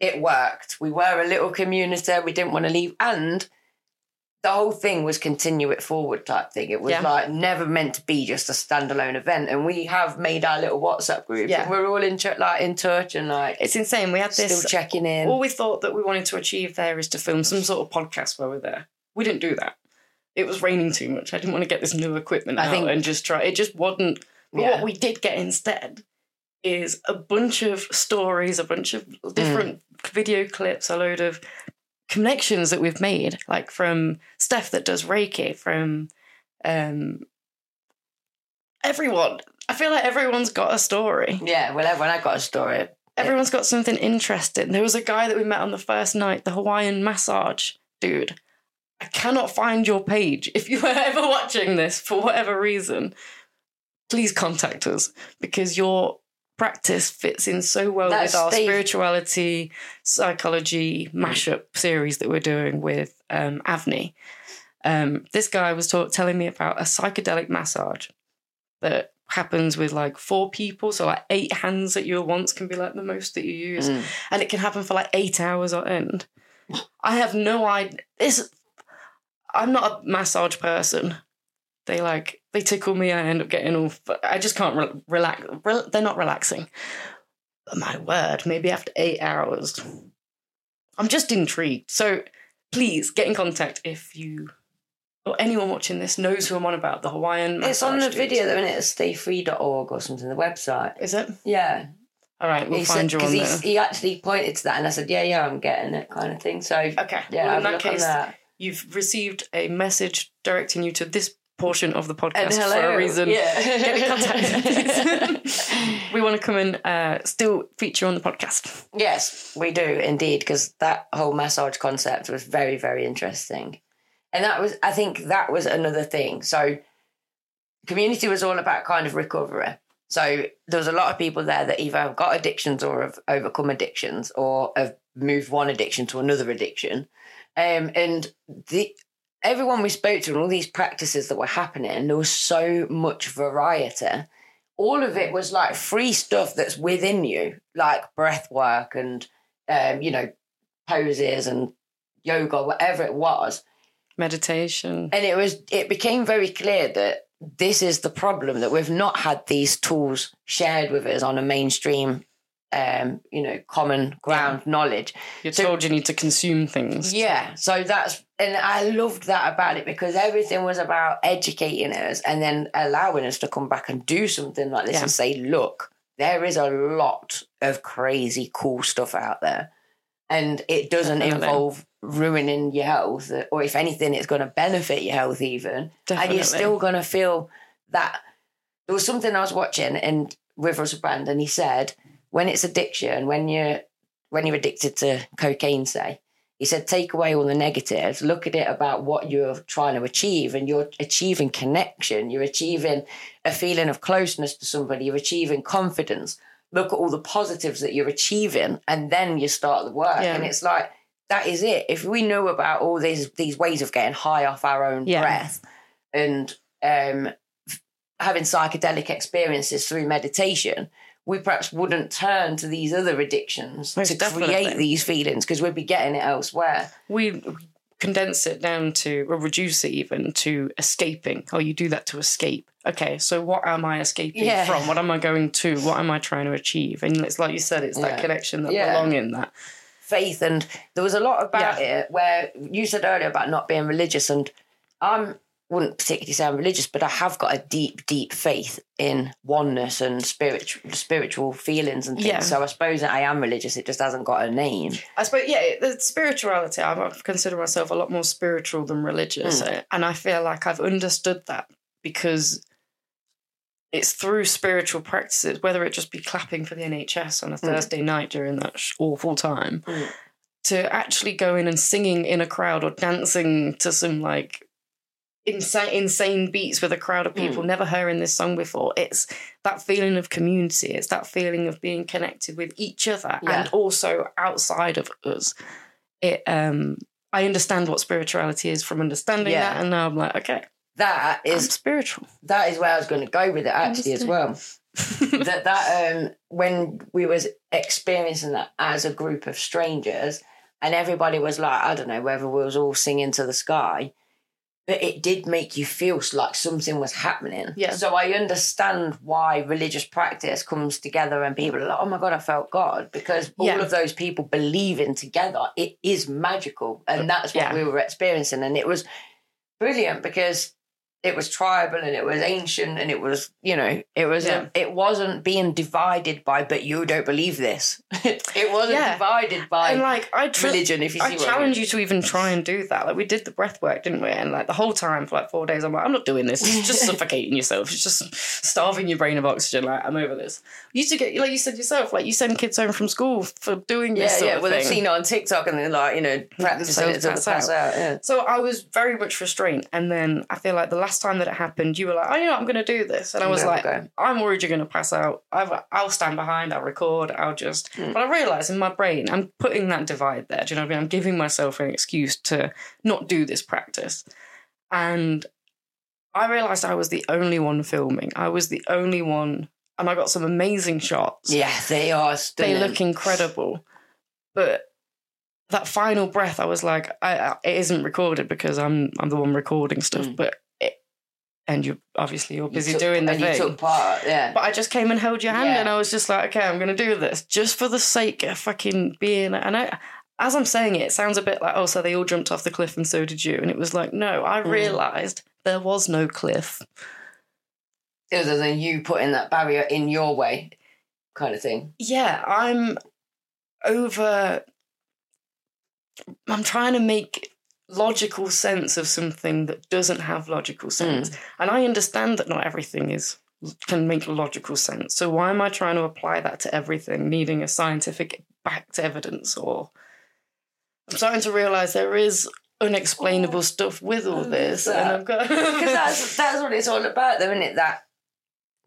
it worked. We were a little community. We didn't want to leave, and the whole thing was continue it forward type thing. It was Yeah. like never meant to be just a standalone event. And we have made our little WhatsApp group. Yeah. we're all in ch- like in touch and like It's insane. We had this still checking in. all we thought that we wanted to achieve there is to film some sort of podcast while we're there. We didn't do that. It was raining too much. I didn't want to get this new equipment I out think- and just try. It just wasn't. But Yeah. what we did get instead is a bunch of stories, a bunch of different video clips, a load of connections that we've made, like from Steph that does Reiki, from um, everyone. I feel like everyone's got a story. Yeah, well, when I got a story, Everyone's got something interesting. There was a guy that we met on the first night, the Hawaiian massage dude. I cannot find your page. If you are ever watching this for whatever reason, please contact us because your practice fits in so well That's with our Steve. spirituality, psychology mashup series that we're doing with um, Avni. Um, this guy was telling me about a psychedelic massage that happens with like four people. So like eight hands at you at once can be like the most that you use, Mm. and it can happen for like eight hours on end. I have no idea. This, I'm not a massage person. They like they tickle me. I end up getting all. I just can't re- relax. Re- they're not relaxing. But my word, maybe after eight hours, I'm just intrigued. So please get in contact if you or anyone watching this knows who I'm on about. The Hawaiian. it's on the dude. video though, isn't it? It's stayfree.org or something, the website. Is it? Yeah. All right, we'll he find said, you on there. he actually pointed to that and I said, yeah, yeah, I'm getting it kind of thing. So, Okay. yeah, well, in that case, that. you've received a message directing you to this portion of the podcast for a reason. Yeah. Get in contact. we want to come and uh, still feature on the podcast. Yes, we do indeed, because that whole massage concept was very, very interesting. And that was, I think that was another thing. So, community was all about kind of recovery. So, there was a lot of people there that either have got addictions or have overcome addictions or have moved one addiction to another addiction. Um, and the everyone we spoke to and all these practices that were happening, and there was so much variety all of it was like free stuff that's within you, like breath work and um, you know, poses and yoga, whatever it was. Meditation. And it was it became very clear that this is the problem that we've not had these tools shared with us on a mainstream um, you know, common ground knowledge. You're So- told you need to consume things. Yeah, so that's and I loved that about it because everything was about educating us and then allowing us to come back and do something like this Yeah. and say, look, there is a lot of crazy cool stuff out there. And it doesn't Definitely. involve ruining your health, or if anything, it's going to benefit your health even. And you're still going to feel that. There was something I was watching and with Russell Brand, and he said, when it's addiction, when you're when you're addicted to cocaine, say, he said, take away all the negatives, look at it about what you're trying to achieve, and you're achieving connection, you're achieving a feeling of closeness to somebody, you're achieving confidence. Look at all the positives that you're achieving, and then you start the work. Yeah. And it's like, that is it. If we know about all these these ways of getting high off our own Yeah. breath and um, having psychedelic experiences through meditation, we perhaps wouldn't turn to these other addictions Most to definitely. create these feelings because we'd be getting it elsewhere. we condense it down to or reduce it even to escaping oh you do that to escape okay so what am i escaping Yeah. from what am i going to what am i trying to achieve and it's like you said it's that Yeah. connection that Yeah. belonging that faith and there was a lot about it where you said earlier about not being religious and i wouldn't particularly say i'm religious but i have got a deep deep faith in oneness and spiritual spiritual feelings and things Yeah. so i suppose i am religious it just hasn't got a name I suppose, yeah, the spirituality, I consider myself a lot more spiritual than religious. Hmm. And I feel like I've understood that because it's through spiritual practices, whether it just be clapping for the NHS on a Thursday night during that awful time, Mm. to actually going and singing in a crowd or dancing to some like insane insane beats with a crowd of people. Never hearing this song before. It's that feeling of community. It's that feeling of being connected with each other Yeah. and also outside of us. It um i understand what spirituality is from understanding Yeah. that and now i'm like okay. That is is spiritual. that is where i was going to go with it actually as well. That that um when we was experiencing that as a group of strangers and everybody was like i don't know whether we was all singing to the sky but it did make you feel like something was happening Yeah. so i understand why religious practice comes together and people are like oh my god i felt god because all Yeah. of those people believing together it is magical and uh, that's what Yeah. we were experiencing and it was brilliant because it was tribal and it was ancient and it was you know it was Yeah. a, it wasn't being divided by but you don't believe this it wasn't Yeah. divided by and like i tr- religion if you see I what I challenge you to even try and do that. Like we did the breath work, didn't we? And like the whole time for like four days, I'm like, I'm not doing this. It's just suffocating yourself. It's just starving your brain of oxygen. Like I'm over this. You used to get, like you said yourself, like you send kids home from school for doing yeah this sort yeah of well they've seen it on TikTok and they're like you know Themselves till pass pass out. out yeah So I was very much restrained. And then I feel like the last time that it happened, you were like, oh, you know, I'm going to do this. And I was Never like, go. I'm worried you're going to pass out. I've, I'll stand behind, I'll record, I'll just. Hmm. But I realised in my brain, I'm putting that divide there. Do you know what I mean? I'm giving myself an excuse to not do this practice. And I realised I was the only one filming. I was the only one. And I got some amazing shots yeah they are they look incredible but that final breath i was like I, I, it isn't recorded because i'm i'm the one recording stuff Mm. but and you obviously you're You busy took- doing the and thing you took part yeah but i just came and held your hand Yeah. and i was just like okay i'm gonna do this just for the sake of fucking being and i as i'm saying it it sounds a bit like oh so they all jumped off the cliff and so did you and it was like no i Mm. realized there was no cliff other than you putting that barrier in your way kind of thing yeah, I'm over. I'm trying to make logical sense of something that doesn't have logical sense. Mm. And I understand that not everything is can make logical sense. So why am I trying to apply that to everything, needing a scientific backed evidence or I'm starting to realize there is unexplainable stuff with all oh, this. And I've got because that's that's what it's all about, though, isn't it? That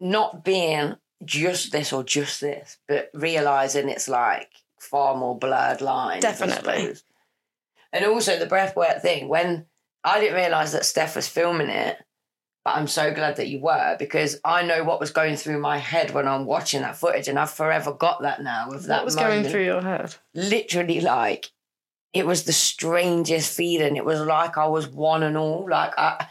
not being just this or just this, but realizing it's like far more blurred lines. Definitely. And also the breathwork thing. When I didn't realize that Steph was filming it, but I'm so glad that you were because I know what was going through my head when I'm watching that footage, and I've forever got that now. Of that what was moment going through your head? literally like it was the strangest feeling. It was like I was one and all. Like I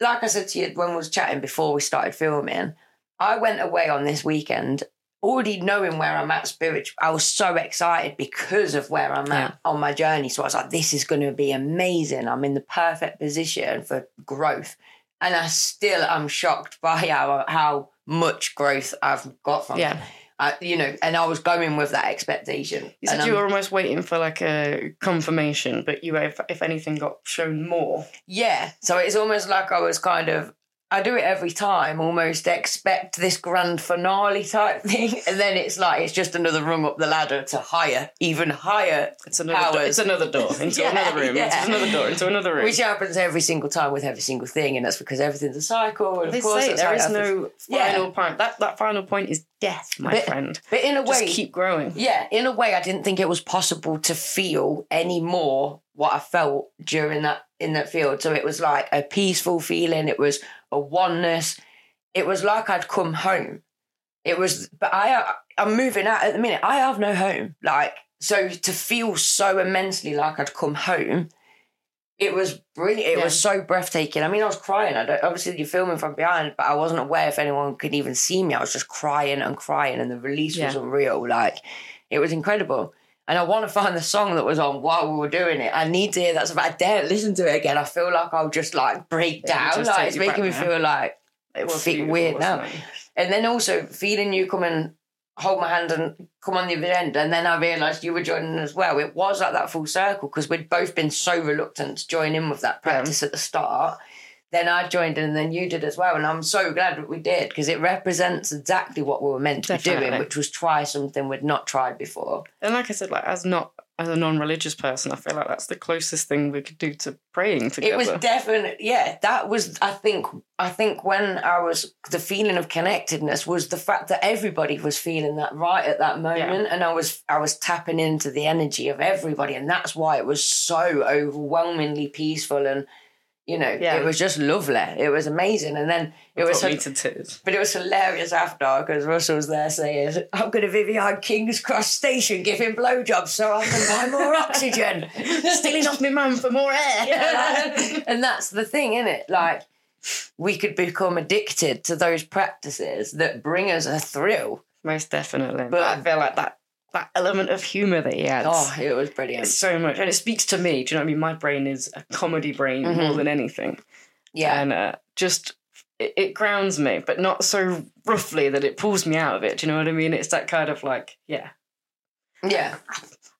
like I said to you when we was chatting before we started filming, I went away on this weekend already knowing where I'm at spiritual. I was so excited because of where I'm at on my journey. So I was like, this is going to be amazing. I'm in the perfect position for growth. And I still am shocked by how how much growth I've got from it. Yeah. I, you know, and I was going with that expectation. You said you were almost waiting for like a confirmation, but you, if, if anything, got shown more. Yeah. So it's almost like I was kind of I do it every time, almost expect this grand finale type thing. And then it's like it's just another rung up the ladder to higher, even higher. It's another. Door, it's another door into Yeah, another room. yeah. It's another door into another room. Which happens every single time with every single thing, and that's because everything's a cycle. And of course, say there happens. no Yeah. final point. That that final point is death, my But- friend. But in a Just way, keep growing. yeah, in a way, I didn't think it was possible to feel any more what I felt during that in that field. So it was like a peaceful feeling. It was a oneness. It was like I'd come home. It was, but I, I'm moving out at the minute. I have no home. Like so, to feel so immensely like I'd come home. It was brilliant. It Yeah. was so breathtaking. I mean, I was crying. I don't, obviously, you're filming from behind, but I wasn't aware if anyone could even see me. I was just crying and crying, and the release was unreal. Like, it was incredible. And I want to find the song that was on while we were doing it. I need to hear that. I dare listen to it again. I feel like I'll just like break down. just Like it's making me now. feel like It was Feel weird now. it? and then also feeling you come and hold my hand and come on the other end. And then I realised you were joining as well. It was like that full circle because we'd both been so reluctant to join in with that practice at the start. Then I joined in and then you did as well. And I'm so glad that we did because it represents exactly what we were meant to be Definitely. doing, which was try something we'd not tried before. And like I said, like as not as a non-religious person, I feel like that's the closest thing we could do to praying together. It was definitely yeah. That was I think I think when I was the feeling of connectedness was the fact that everybody was feeling that right at that moment, and I was I was tapping into the energy of everybody, and that's why it was so overwhelmingly peaceful and. You know, Yeah. it was just lovely. It was amazing, and then it was, Brought me to tears. but it was hilarious after because Russell was there saying, "I'm going to Vivian King's Cross Station giving blowjobs so I can buy more oxygen." Stealing off my mum for more air. Yeah. and that's the thing, isn't it? Like we could become addicted to those practices that bring us a thrill. Most definitely. But- But I feel like that that element of humour that he adds. Oh, it was brilliant. It's so much, and it speaks to me. Do you know what I mean? My brain is a comedy brain Mhm. more than anything, Yeah, and uh, just it, it grounds me, but not so roughly that it pulls me out of it. Do you know what I mean? It's that kind of like, yeah. yeah,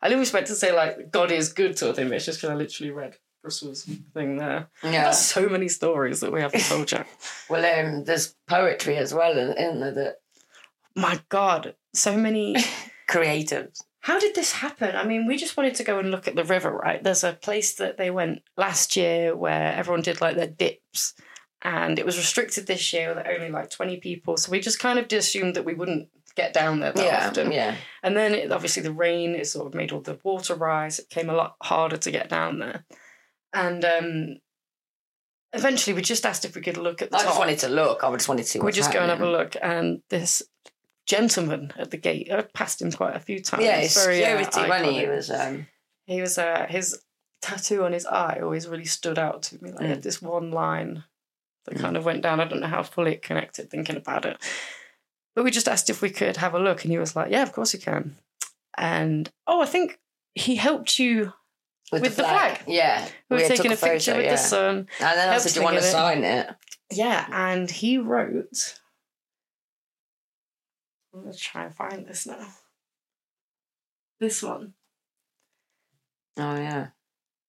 I always meant to say like God is good sort of thing, but it's just because I literally read Russell's thing there. yeah. There's so many stories that we haven't told you. Well, um, there's poetry as well, isn't there? That My God, so many. creatives. How did this happen? I mean, we just wanted to go and look at the river, right? There's a place that they went last year where everyone did like their dips, and it was restricted this year with only like 20 people. So we just kind of assumed that we wouldn't get down there that Yeah, often. yeah, And then it, obviously the rain, it sort of made all the water rise. It became a lot harder to get down there. And um, eventually we just asked if we could look at the I top. just wanted to look. I just wanted to see. we just go and have a look. And this gentleman at the gate, I passed him quite a few times. Yeah, it's Very, uh, security when he was. Um, He was uh, his tattoo on his eye always really stood out to me. Like Mm. this one line that kind of went down. I don't know how fully it connected thinking about it. But we just asked if we could have a look, and he was like, "Yeah, of course you can." And oh, I think he helped you. with, With the the flag. flag. Yeah, We were taking a took picture with yeah. the sun. And then I said, "Do you want to it." sign it?" Yeah, and he wrote. I'm gonna try and find this now. This one. Oh yeah.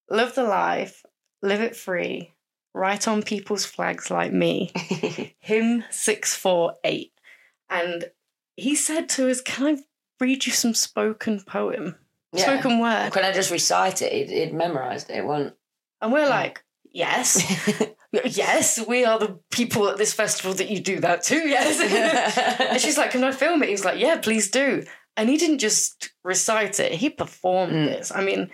love the life, live it free, write on people's flags like me. Him six four eight, and he said to us, "Can I read you some spoken poem, Yeah. spoken word?" Can I just recite it? He'd, he'd memorised it. It won't. And we're like, "Yes." yes, we are the people at this festival that you do that to, yes. and she's like, Can I film it? He's like, Yeah, please do. And he didn't just recite it, he performed Mm. this. I mean,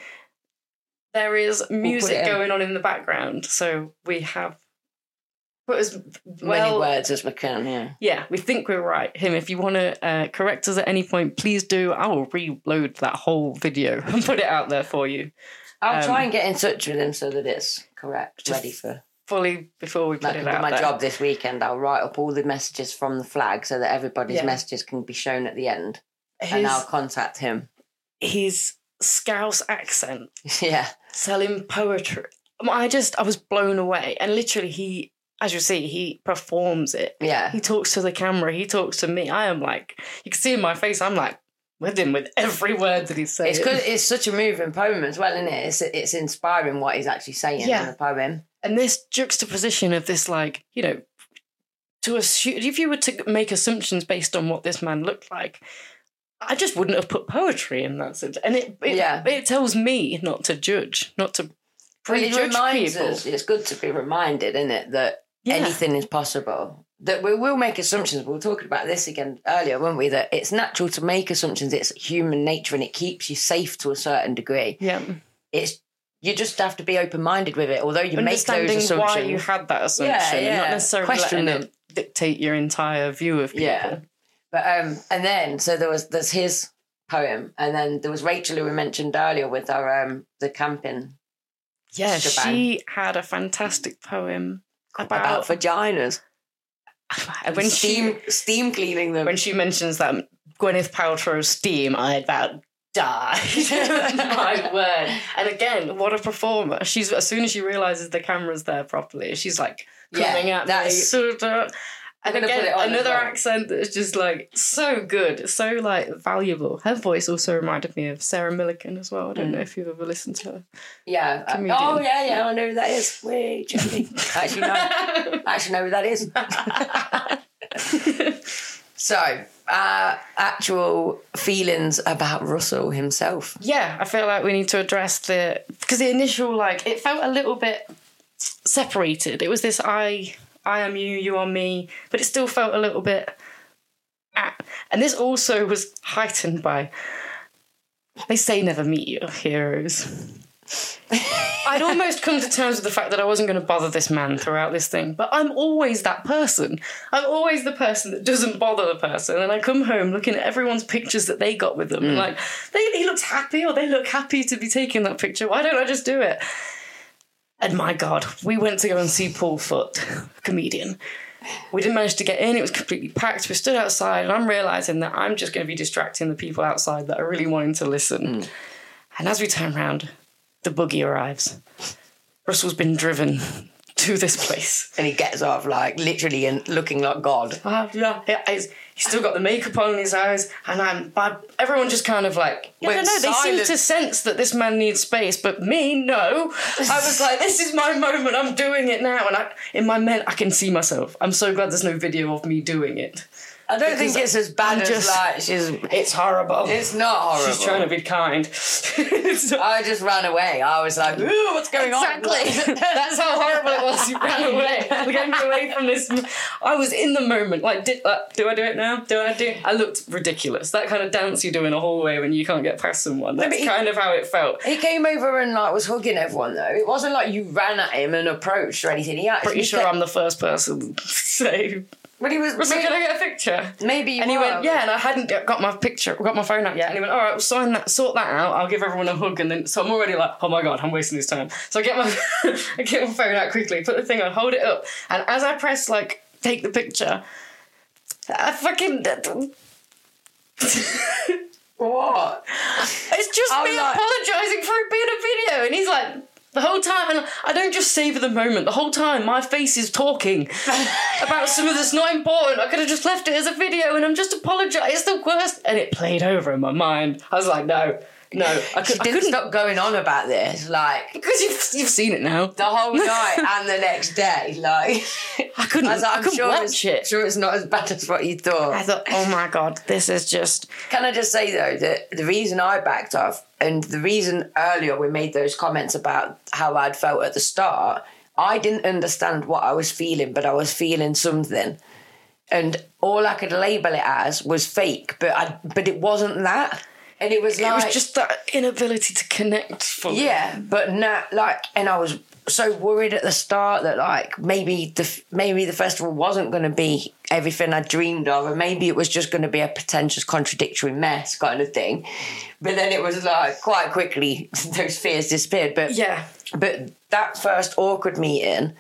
there is music in. going on in the background. So we have put as Many words as we can, yeah. Yeah, we think we're right. Him, if you want to uh, correct us at any point, please do. I will reload that whole video and put it out there for you I'll Um, try and get in touch with him so that it's correct, ready for. Fully before we put That it out my there. job this weekend. I'll write up all the messages from the flag so that everybody's Yeah. messages can be shown at the end, His, and I'll contact him. his Scouse accent yeah, selling poetry. I just I was blown away, and literally he, as you see, he performs it. yeah. He talks to the camera. He talks to me. I am like, you can see in my face. I'm like with him with every word that he's saying. It's good. It's such a moving poem as well, isn't it? It's it's inspiring what he's actually saying Yeah. in the poem. And this juxtaposition of this, like you know, to assume if you were to make assumptions based on what this man looked like. I just wouldn't have put poetry in that sense, and it it, Yeah. it tells me not to judge, not to Well, it reminds people. us. It's good to be reminded, isn't it, that Yeah. anything is possible. That we will make assumptions. We were talking about this again earlier, weren't we? That it's natural to make assumptions. It's human nature, and it keeps you safe to a certain degree. Yeah. It's you just have to be open minded with it. Although you make those assumptions, why you had that assumption Yeah, and not necessarily Question letting them. it dictate your entire view of people. Yeah. But um, and then so there was there's his poem, and then there was Rachel who we mentioned earlier with our um the camping Yeah, Shebang. she had a fantastic poem about, about, vaginas. when steam she steam cleaning them. when she mentions that Gwyneth Paltrow's steam, I about died. My word! And again, what a performer! She's as soon as she realizes the camera's there properly, she's like Yeah, coming at me. that's- sort of- And again, put it on another accent that's just like so good, so like valuable. Her voice also reminded me of Sarah Millican as well. I don't Mm. know if you've ever listened to her. yeah. uh, comedian. oh yeah, yeah. I know who that is. Wait, actually, no. I actually know who that is. So, uh, actual feelings about Russell himself. yeah, I feel like we need to address the because the initial like it felt a little bit separated. It was this I I am you, you are me, but it still felt a little bit. ah. And this also was heightened by. They say never meet your heroes. I'd almost come to terms with the fact that I wasn't going to bother this man throughout this thing, but I'm always that person. I'm always the person that doesn't bother the person, and I come home looking at everyone's pictures that they got with them, and like, they, he looks happy, or they look happy to be taking that picture. Why don't I just do it? And my God, we went to go and see Paul Foot, comedian. We didn't manage to get in, it was completely packed. We stood outside, and I'm realizing that I'm just going to be distracting the people outside that are really wanting to listen. Hmm. And as we turn round, the buggy arrives. Russell's been driven to this place. And he gets off like literally and looking like God. Ah, yeah, yeah, he's, he's still got the makeup on in his eyes, and I'm. But everyone just kind of like, I Went know. They seem to sense that this man needs space, but me, no. I was like, this is my moment. I'm doing it now, and I, in my men, I can see myself. I'm so glad there's no video of me doing it. I don't think it's as bad I'm as just- like she's. It's horrible. It's not horrible. She's trying to be kind. I just ran away. I was like, "Ooh, what's going Exactly. on?" Exactly. That's how horrible it was. You ran away. Get me away from this. I was in the moment. Like, did uh, do I do it now? Do I do? I looked ridiculous. That kind of dance you do in a hallway when you can't get past someone. That's but he- kind of how it felt. He came over and like was hugging everyone though. It wasn't like you ran at him and approached or anything. He actually Pretty sure kept- I'm the first person to say, But he was "Russell, maybe, can I get a picture?" maybe you And he were. went, yeah, and I hadn't got my picture, got my phone out yet. And he went, all right, well, sign that, sort that out. I'll give everyone a hug. And then, so I'm already like, oh my God, I'm wasting this time. So I get my, I get my phone out quickly, put the thing on, hold it up. And as I press, like, take the picture, I fucking, What? it's just I'm me like- apologising for it being a video. And he's like, the whole time, and I don't just savor the moment. The whole time, my face is talking about something that's not important. I could have just left it as a video, and I'm just apologising. It's the worst, and it played over in my mind. I was like, no, No, I, could, I couldn't stop going on about this, like because you've, you've seen it now. the whole night and the next day. Like, I couldn't. I was like, I I'm couldn't sure watch it. sure it's not as bad as what you thought. I thought, oh my god, this is just Can I just say though that the reason I backed off and the reason earlier we made those comments about how I'd felt at the start, I didn't understand what I was feeling, but I was feeling something. And all I could label it as was fake, but I but it wasn't that. And it was like it was just that inability to connect. Fully. yeah, but no, like, and I was so worried at the start that like maybe the maybe the festival wasn't going to be everything I dreamed of, and maybe it was just going to be a pretentious, contradictory mess kind of thing. But then it was like quite quickly those fears disappeared. But yeah. but that first awkward meeting,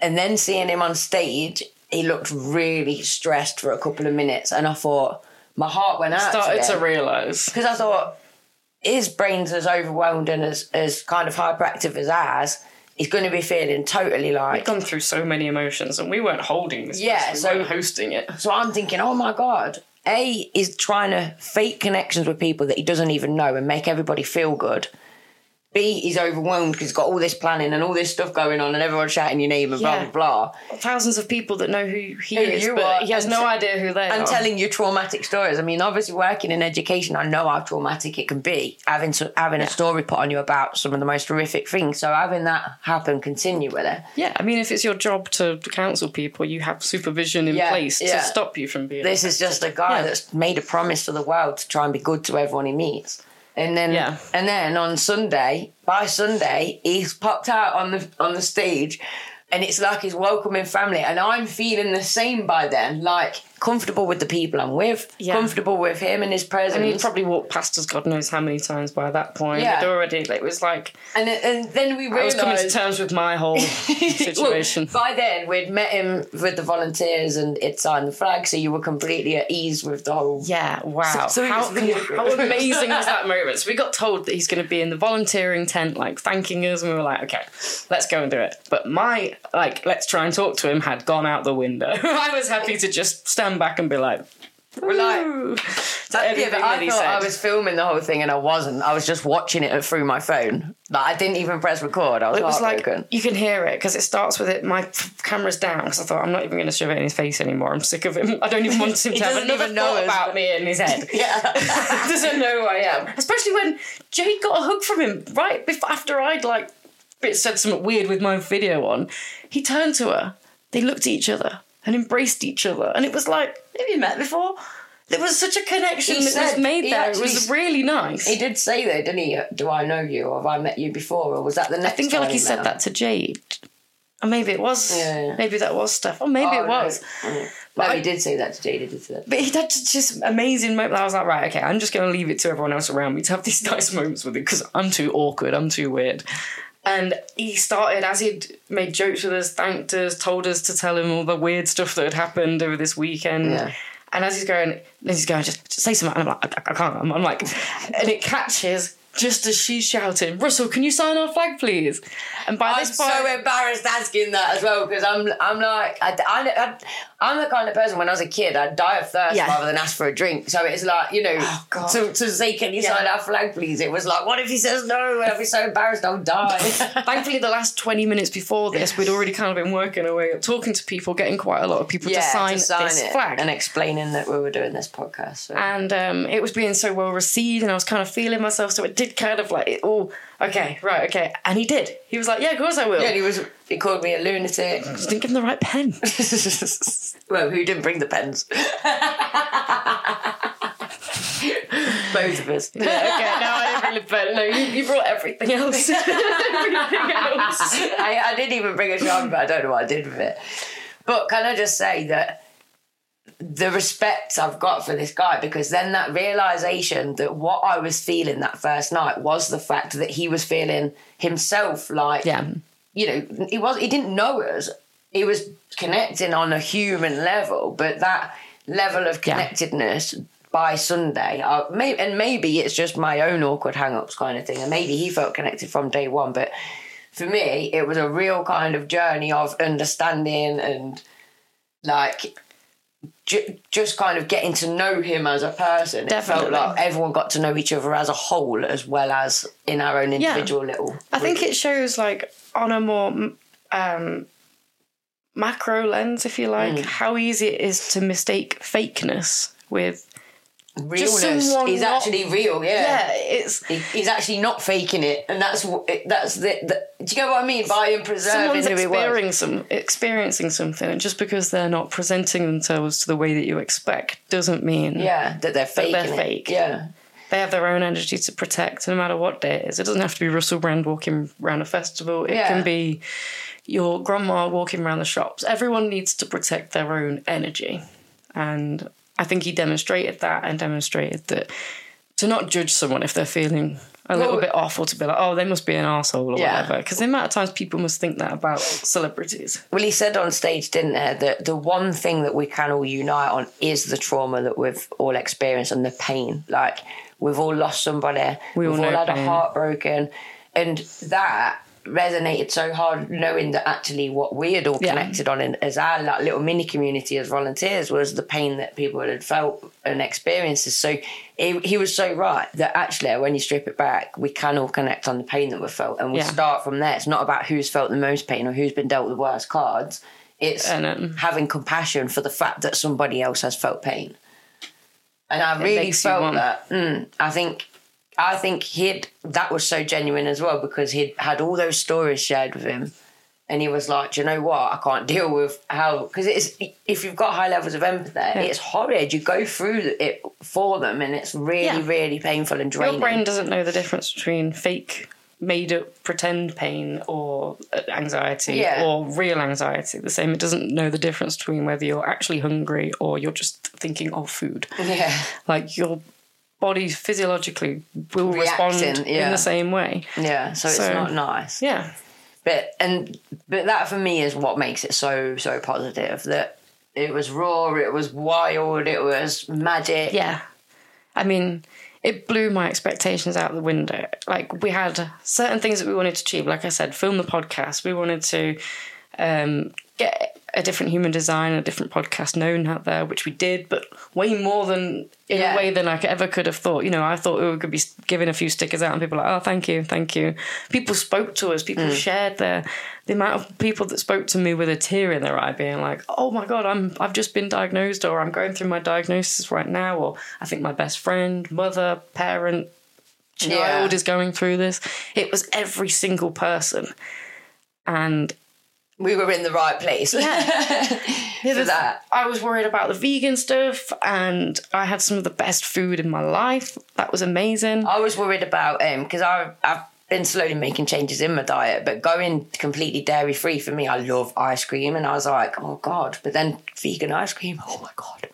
and then seeing him on stage, he looked really stressed for a couple of minutes, and I thought my heart went out. Started to to realise. because I thought his brain's as overwhelmed and as, as kind of hyperactive as ours. He's going to be feeling totally like. We've gone through so many emotions, and we weren't holding this. Yeah, we so- weren't hosting it. So I'm thinking, oh my god, A is trying to fake connections with people that he doesn't even know and make everybody feel good. B is overwhelmed because he's got all this planning and all this stuff going on and everyone shouting your name and Yeah. blah blah blah. Thousands of people that know who he Who is, you but are, he has and no t- idea who they are. and telling you traumatic stories. I mean, obviously, working in education, I know how traumatic it can be having to, having a story put on you about some of the most horrific things. So having that happen continually, yeah, I mean, if it's your job to counsel people, you have supervision in Yeah, place yeah. to stop you from being. this is just a guy Yeah. that's made a promise to the world to try and be good to everyone he meets. And then, Yeah. and then on Sunday, by Sunday, he's popped out on the on the stage, and it's like he's welcoming family. And I'm feeling the same by then, like comfortable with the people I'm with, Yeah. comfortable with him and his presence. and he'd probably walked past us God knows how many times by that point. Yeah. It already it was like And, and then we I was coming to terms with my whole situation. Well, by then, we'd met him with the volunteers and it signed the flag, so you were completely at ease with the whole. yeah, wow. So- so how, was really good. how amazing was that moment? So we got told that he's going to be in the volunteering tent, like thanking us, and we were like, okay, let's go and do it. But my, like, let's try and talk to him had gone out the window. I was happy to just stand back and be like, We're like, yeah, but I thought I was filming the whole thing and I wasn't. I was just watching it through my phone. Like I didn't even press record. I was, It was like you can hear it because it starts with it. My camera's down because I thought I'm not even going to shove it in his face anymore. I'm sick of him. I don't even want him to have another know thought about me in his head. yeah. doesn't know who I am. Especially when Jade got a hug from him right before, after I'd like bit said something weird with my video on. He turned to her. They looked at each other and embraced each other, and it was like, have you met before? There was such a connection He that said- was made he there. It was really nice. he did say though, didn't he? Do I know you, or have I met you before, or was that the next? I think like he said him? that to Jade. Or maybe it was. Yeah, yeah. Maybe that was stuff. Or maybe Oh, it no. was. Mm. But no, I- he did say that to Jade. He did say that. But he had just amazing moment. I was like, right, okay, I'm just going to leave it to everyone else around me to have these nice moments with it because I'm too awkward, I'm too weird. And he started, as he'd made jokes with us, thanked us, told us to tell him all the weird stuff that had happened over this weekend. Yeah. And as he's going, as he's going, just, just say something. And I'm like, I, I can't. I'm, I'm like, and it catches just as she's shouting, Russell, can you sign our flag, please? And by I'm this point, I'm so embarrassed asking that as well because I'm I'm like I, I, am the kind of person when I was a kid I'd die of thirst Yeah. rather than ask for a drink. So it's like you know Oh, to, to say can you Yeah. sign our flag please? It was like what if he says no? I'll be so embarrassed I'll die. Thankfully, the last 20 minutes before this, we'd already kind of been working our way up, talking to people, getting quite a lot of people to, sign this it flag. and explaining that we were doing this podcast. So. and um, it was being so well received, and I was kind of feeling myself, so it did kind of like, oh, okay, right, okay. And he did. He was like, yeah, of course I will. yeah, and he was he called me a lunatic. Just didn't give him the right pen. well, who didn't bring the pens? Both of us. yeah, okay, no, I didn't bring the pen. No, you, you brought everything else. everything else. I, I didn't even bring a sharpie, but I don't know what I did with it. But can I just say that the respect I've got for this guy because then that realization that what I was feeling that first night was the fact that he was feeling himself like Yeah. you know he was he didn't know us he was connecting on a human level but that level of Yeah. connectedness by Sunday uh, may, and maybe it's just my own awkward hang-ups kind of thing and maybe he felt connected from day one but for me it was a real kind of journey of understanding and like ju- just kind of getting to know him as a person. It Definitely. felt like everyone got to know each other as a whole, as well as in our own individual little. I think it shows like on a more um, macro lens, if you like, Mm. how easy it is to mistake fakeness with. Realness is not- actually real. Yeah, Yeah. it's He, he's actually not faking it, and that's that's the, the. Do you get what I mean by him preserving someone's who he was? experiencing some, experiencing something, and just because they're not presenting themselves to the way that you expect doesn't mean Yeah, that they're faking they're it. fake. Yeah, they have their own energy to protect no matter what day it is. It doesn't have to be Russell Brand walking around a festival. It Yeah. can be your grandma walking around the shops. Everyone needs to protect their own energy. And I think he demonstrated that and demonstrated that to not judge someone if they're feeling a little Well- bit awful to be like, oh, they must be an arsehole or Yeah. whatever. Because the amount of times people must think that about celebrities. Well, he said on stage, didn't he, that the one thing that we can all unite on is the trauma that we've all experienced and the pain. Like, we've all lost somebody, We all we've all know had pain. a heartbroken. And that resonated so hard, knowing that actually what we had all Yeah. connected on in, as our like, little mini community as volunteers was the pain that people had felt and experiences. So he, he was so right that actually, when you strip it back, we can all connect on the pain that we felt. And we Yeah. start from there. It's not about who's felt the most pain or who's been dealt the worst cards. It's And, um, having compassion for the fact that somebody else has felt pain. And I really felt that. Mm, I think, I think he'd that was so genuine as well because he'd had all those stories shared with him, and he was like, "Do you know what? I can't deal with how because it's if you've got high levels of empathy, it's horrid. You go through it for them, and it's really, Yeah. really painful and draining. Your brain doesn't know the difference between fake, made up, pretend pain or uh, anxiety Yeah. or real anxiety. The same, it doesn't know the difference between whether you're actually hungry or you're just thinking of food. yeah, Like your body physiologically will respond Reacting, in the same way. yeah. So, it's not nice. Yeah. but and but that for me is what makes it so so positive that it was raw it was wild it was magic Yeah. I mean, it blew my expectations out the window. Like we had certain things that we wanted to achieve. Like I said, film the podcast. We wanted to um, get a different human design, a different podcast known out there, which we did, but way more than in Yeah. a way than I ever could have thought. You know, I thought we could be giving a few stickers out, and people were like, "Oh, thank you, thank you." People spoke to us. People mm. shared their the amount of people that spoke to me with a tear in their eye, being like, "Oh my god, I'm I've just been diagnosed, or I'm going through my diagnosis right now, or I think my best friend, mother, parent, child Yeah. is going through this." It was every single person, and we were in the right place yeah. for that I was worried about the vegan stuff, and I had some of the best food in my life. That was amazing. i was worried about um because i i've been slowly making changes in my diet but going completely dairy free for me i love ice cream and i was like oh god but then vegan ice cream oh my god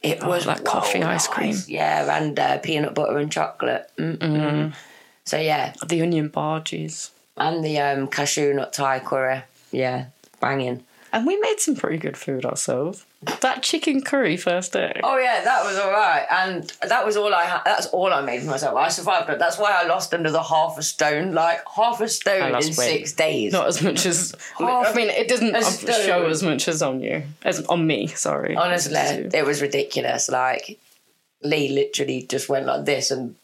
it was that coffee ice cream. yeah and uh, peanut butter and chocolate Mm-mm. so yeah The onion bhajis. and the um, cashew nut thai curry. Yeah, banging. And we made some pretty good food ourselves. That chicken curry first day. Oh yeah, that was all right, and that was all I had. That's all I made for myself. I survived it. That's why I lost another half a stone, like half a stone in weight. six days. Not as much as Half I mean, it doesn't show as much as on you, as on me. Sorry, Honestly, it was ridiculous. Like Lee literally just went like this, and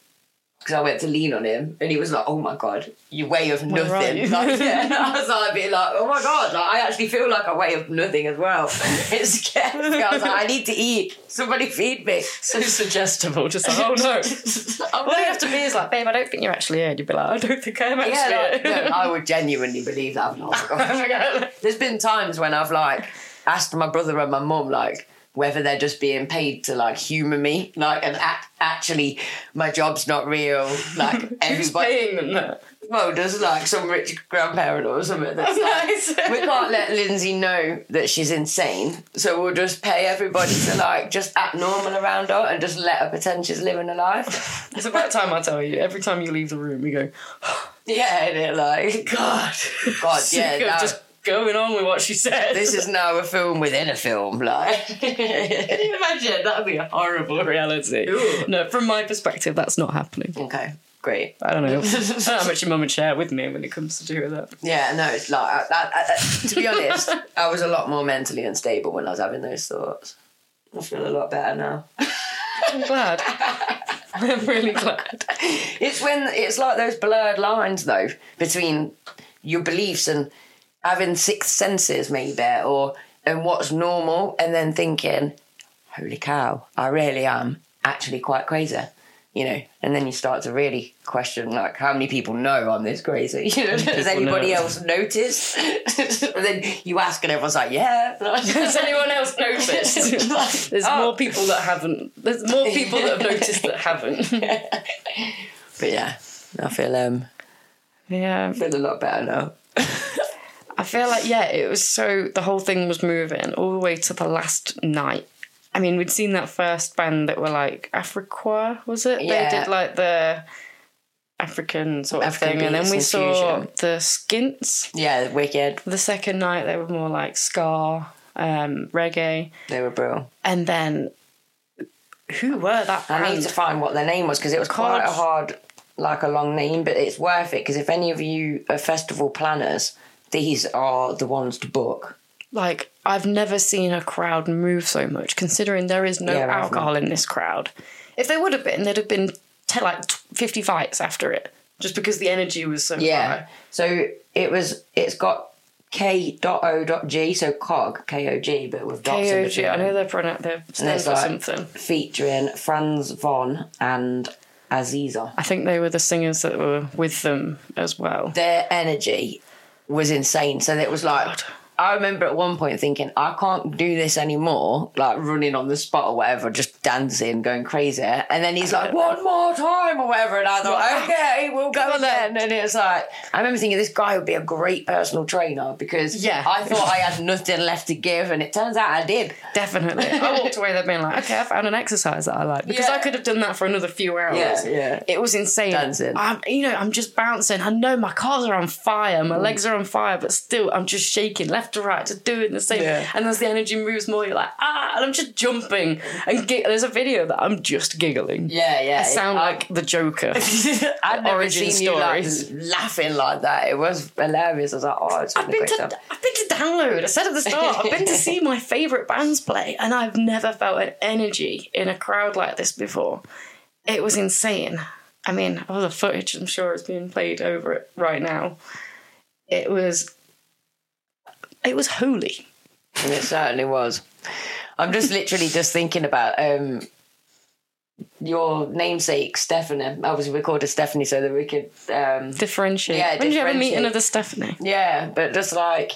because I went to lean on him, and he was like, "Oh my god, you weigh of Where nothing." Like, yeah, I was like, being like, "Oh my god, like, I actually feel like I weigh of nothing as well." It's scary. I was like, "I need to eat. Somebody feed me." so suggestible. Just like, oh no. I'm All you have to be is like, babe, I don't think you're actually here. You'd be like, I don't think I am actually Yeah, like, here. no, I would genuinely believe that. I'm like, my God. Oh my God. There's been times when I've like asked my brother and my mum like whether they're just being paid to like humour me, like, and act- actually my job's not real. Like everybody, paying them that? well, there's like some rich grandparent or something that's like. Nice. We can't let Lindzi know that she's insane, so we'll just pay everybody to like just act normal around her and just let her pretend she's living a life. It's about time I tell you. Every time you leave the room, we go, Yeah, and it like God, God, yeah, no. just going on with what she says. this is now a film within a film, like. Can you imagine? That would be a horrible reality. No, from my perspective, that's not happening. okay, great. I don't know. I don't know how much your mum would share with me when it comes to do with that. Yeah, no, it's like uh, that. that- that- to be honest, I was a lot more mentally unstable when I was having those thoughts. I feel a lot better now. I'm glad. I'm really glad. It's when it's like those blurred lines though between your beliefs and having sixth senses maybe or and what's normal and then thinking, Holy cow, I really am actually quite crazy. You know, and then you start to really question like how many people know I'm this crazy? You know, does anybody know? else notice and then you ask and everyone's like, Yeah. Has anyone else noticed? There's Oh. more people that haven't. There's more people that have noticed that haven't. But yeah, I feel um Yeah, I feel a lot better now. I feel like yeah, it was so the whole thing was moving all the way to the last night. I mean, we'd seen that first band that were like Afriqua, was it? Yeah. They did like the African sort of African thing, and then we saw fusion. the Skints. Yeah, wicked. The second night they were more like ska, um, reggae, They were brilliant. and then who were that I need to find what their name was because it was quite a hard, like a long name, but it's worth it because if any of you are festival planners, these are the ones to book. like I've never seen a crowd move so much, considering there is no Yeah, alcohol in this crowd. If there would have been, there'd have been te- like t- fifty fights after it, just because the energy was so Yeah. high. So it was. It's got K.O.G. So cog K O G, but with dots in between. I know they're pronoun- they're stand it's for like- something. Featuring Franz Von and Aziza. I think they were the singers that were with them as well. Their energy was insane. So it was like. I remember at one point thinking, I can't do this anymore, like running on the spot or whatever, just dancing, going crazy. And then he's like, one more time or whatever. And I thought, okay, we'll go then. And it's like, I remember thinking this guy would be a great personal trainer because Yeah. I thought I had nothing left to give. And it turns out I did. Definitely, I walked away there being like, okay, I found an exercise that I like because Yeah. I could have done that for another few hours. Yeah, yeah. It was insane. Dancing. I'm, you know, I'm just bouncing. I know my calves are on fire, Mm. my legs are on fire, but still, I'm just shaking left to right, just doing the same. Yeah. And as the energy moves more, you're like, ah, and I'm just jumping. And there's a video that I'm just giggling. Yeah, yeah. I sound I- like the Joker. I'd never origin seen you like, laughing like that. It was hilarious. I was like, oh, it's I've been, to, I've been to download. I said at the start, I've been to see my favourite bands play, and I've never felt an energy in a crowd like this before. It was insane. I mean, all the footage I'm sure is being played over it right now. It was, it was holy. And it certainly was. I'm just literally just thinking about um, your namesake, Stephanie. Obviously, we called her Stephanie so that we could. Um, Differentiate. Yeah, when did you have a meeting differentiate. of the Stephanie? yeah, but just like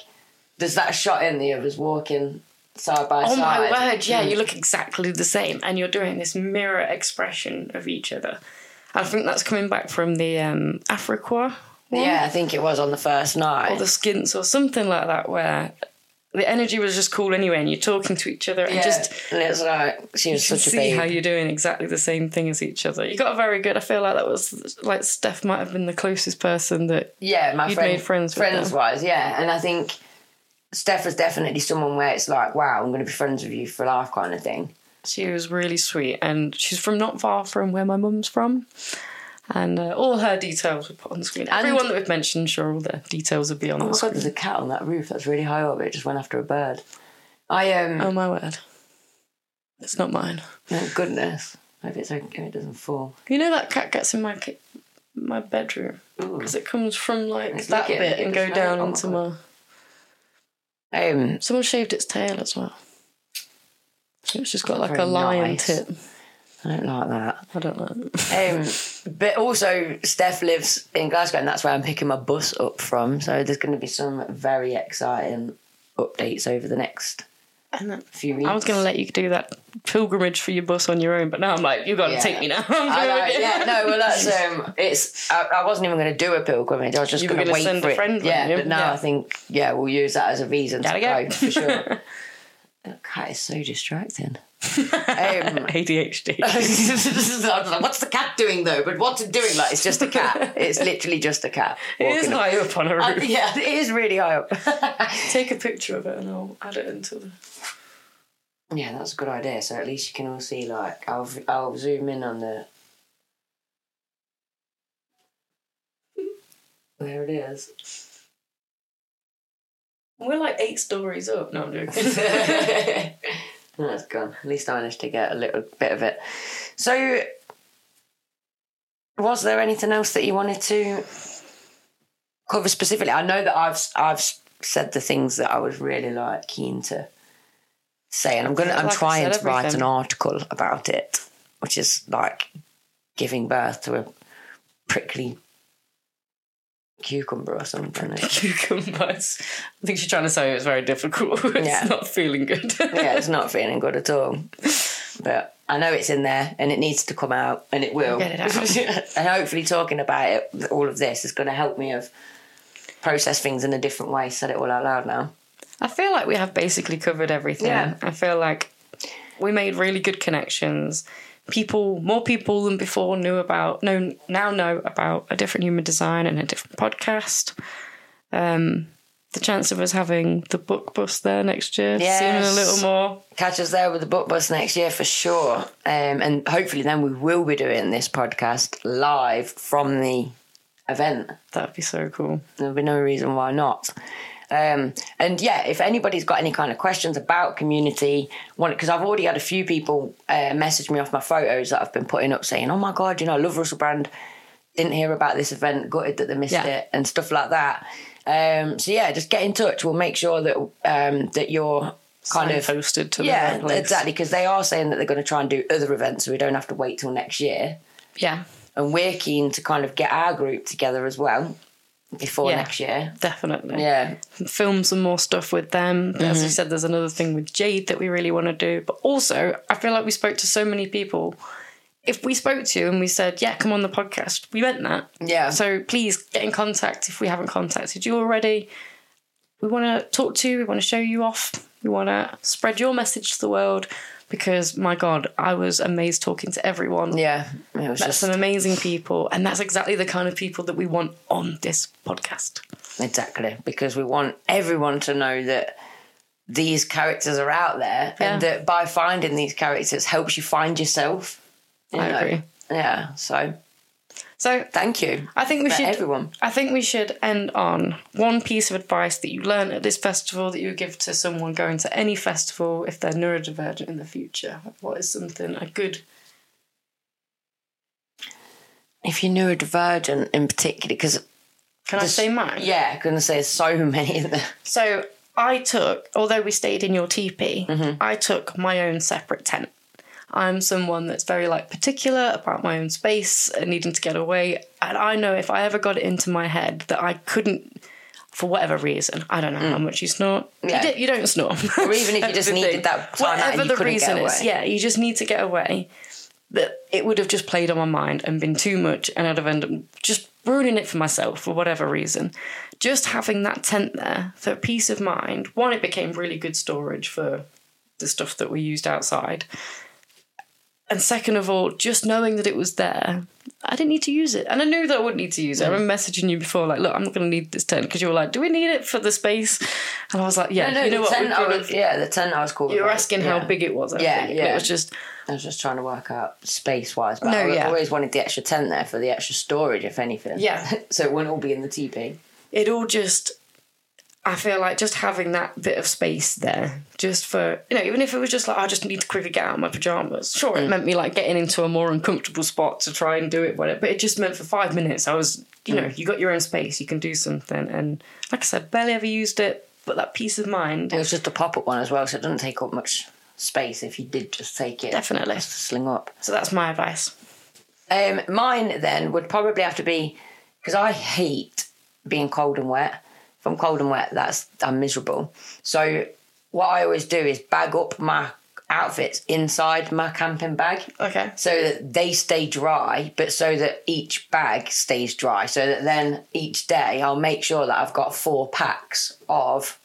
there's that shot in the others walking side by Oh side. my word, yeah, you look exactly the same and you're doing this mirror expression of each other. I think that's coming back from the um, Afriqua Yeah, I think it was on the first night. or the skints or something like that where the energy was just cool anyway and you're talking to each other and yeah, just and it's like she you was can such a see babe. how you're doing exactly the same thing as each other. You got a very good I feel like that was like Steph might have been the closest person that Yeah, my You'd friend, made friends with friends them. wise, yeah. And I think Steph was definitely someone where it's like, wow, I'm going to be friends with you for life, kind of thing. she was really sweet and she's from not far from where my mum's from. And uh, all her details were put on the screen. Everyone that we've mentioned, sure, all the details will be on Oh the my god, screen. there's a cat on that roof that's really high up. It just went after a bird. I um, Oh my word. It's not mine. thank goodness. Hope it's okay. It doesn't fall. You know that cat gets in my ki- my bedroom because it comes from like It's that bit and go down Oh my into God. my. Um, Someone shaved its tail as well. It's just got Not like a very lion nice. tip. I don't like that. I don't know. Um, but also, Steph lives in Glasgow, and that's where I'm picking my bus up from. So there's going to be some very exciting updates over the next And then, few weeks. I was going to let you do that pilgrimage for your bus on your own, but now I'm like, you've got to Yeah. take me now. I know, yeah, no, well, that's um, it's. I, I wasn't even going to do a pilgrimage. I was just going to wait send for a it. friend, yeah, weren't you? but now Yeah. I think yeah, we'll use that as a reason Gotta to go. go for sure. that cat is so distracting. Um, ADHD. I was like, What's the cat doing though? But what's it doing? Like it's just a cat. It's literally just a cat. it is walking up. high up on a Uh, roof. yeah, it is really high up. Take a picture of it and I'll add it into the. yeah, that's a good idea. So at least you can all see. Like, I'll I'll zoom in on the. There it is. We're like eight stories up. No, I'm joking. That's gone. At least I managed to get a little bit of it. So, was there anything else that you wanted to cover specifically? I know that I've I've said the things that I was really like keen to say, and I'm gonna I'm Like trying to write an article about it, which is like giving birth to a prickly cucumber or something. Cucumbers. I think she's trying to say it's very difficult. it's Yeah. not feeling good. yeah, it's not feeling good at all. But I know it's in there and it needs to come out and it will. Get it out. and hopefully talking about it, all of this is going to help me have process things in a different way, said it all out loud now. I feel like we have basically covered everything. Yeah. I feel like we made really good connections. People, more people than before knew about, know now know about a different human design and a different podcast. Um, the chance of us having the book bus there next year, seeming a little more. Catch us there with the book bus next year for sure. Um, and hopefully then we will be doing this podcast live from the event. That'd be so cool. There'll be no reason why not. Um, and yeah, if anybody's got any kind of questions about community, because I've already had a few people uh, message me off my photos that I've been putting up saying, "Oh my god, you know, I love Russell Brand. Didn't hear about this event, gutted that they missed Yeah. it, and stuff like that." Um, so yeah, just get in touch. We'll make sure that um, that you're kind of posted to the yeah, exactly, because they are saying that they're going to try and do other events, so we don't have to wait till next year Yeah, and we're keen to kind of get our group together as well before Yeah. next year. definitely. Yeah, film some more stuff with them. As you mm-hmm. said, there's another thing with Jade that we really want to do. But also, I feel like we spoke to so many people. If we spoke to you and we said, yeah, come on the podcast, we meant that. yeah. So please get in contact if we haven't contacted you already. We want to talk to you, we want to show you off, we want to spread your message to the world because, my God, I was amazed talking to everyone. yeah, it was Met just some amazing people, and that's exactly the kind of people that we want on this podcast. exactly because we want everyone to know that these characters are out there, and that by finding these characters helps you find yourself. you I know? agree. Yeah. So So thank you. I think we should. everyone. I think we should end on one piece of advice that you learned at this festival that you would give to someone going to any festival if they're neurodivergent in the future. What is something a good? If you're neurodivergent in particular, because Can I say mine? yeah, I'm gonna say so many in there. So I took, although we stayed in your teepee, mm-hmm. I took my own separate tent. I'm someone that's very like particular about my own space and needing to get away. And I know if I ever got it into my head that I couldn't, for whatever reason, I don't know how mm. much you snort. Yeah. You, di- you don't snort. Or even if you just needed that time Whatever you the reason get is, yeah, you just need to get away. That it would have just played on my mind and been too much, and I'd have ended up just ruining it for myself for whatever reason. Just having that tent there for peace of mind. One, it became really good storage for the stuff that we used outside. And second of all, just knowing that it was there, I didn't need to use it. And I knew that I wouldn't need to use it. I remember messaging you before, like, look, I'm not going to need this tent because you were like, do we need it for the space? And I was like, yeah, No, no, you know the what? tent was, yeah, the tent I was called. you were asking yeah. how big it was. I Yeah, think. yeah. It was just, I was just trying to work out space wise, but No, I yeah. always wanted the extra tent there for the extra storage, if anything. Yeah. so it wouldn't all be in the teepee. it all just I feel like just having that bit of space there, just for you know, even if it was just like I just need to quickly get out of my pajamas. Sure, Mm. it meant me like getting into a more uncomfortable spot to try and do it, whatever. But it just meant for five minutes I was, you Mm. know, you got your own space, you can do something, and like I said, barely ever used it, but that peace of mind, It was just a pop up one as well, so it doesn't take up much space if you did just take it. Definitely. Just to sling up. so that's my advice. Um, mine then would probably have to be because I hate being cold and wet. I'm cold and wet, that's I'm miserable. So what I always do is bag up my outfits inside my camping bag. Okay. so that they stay dry, but so that each bag stays dry. So that then each day I'll make sure that I've got four packs of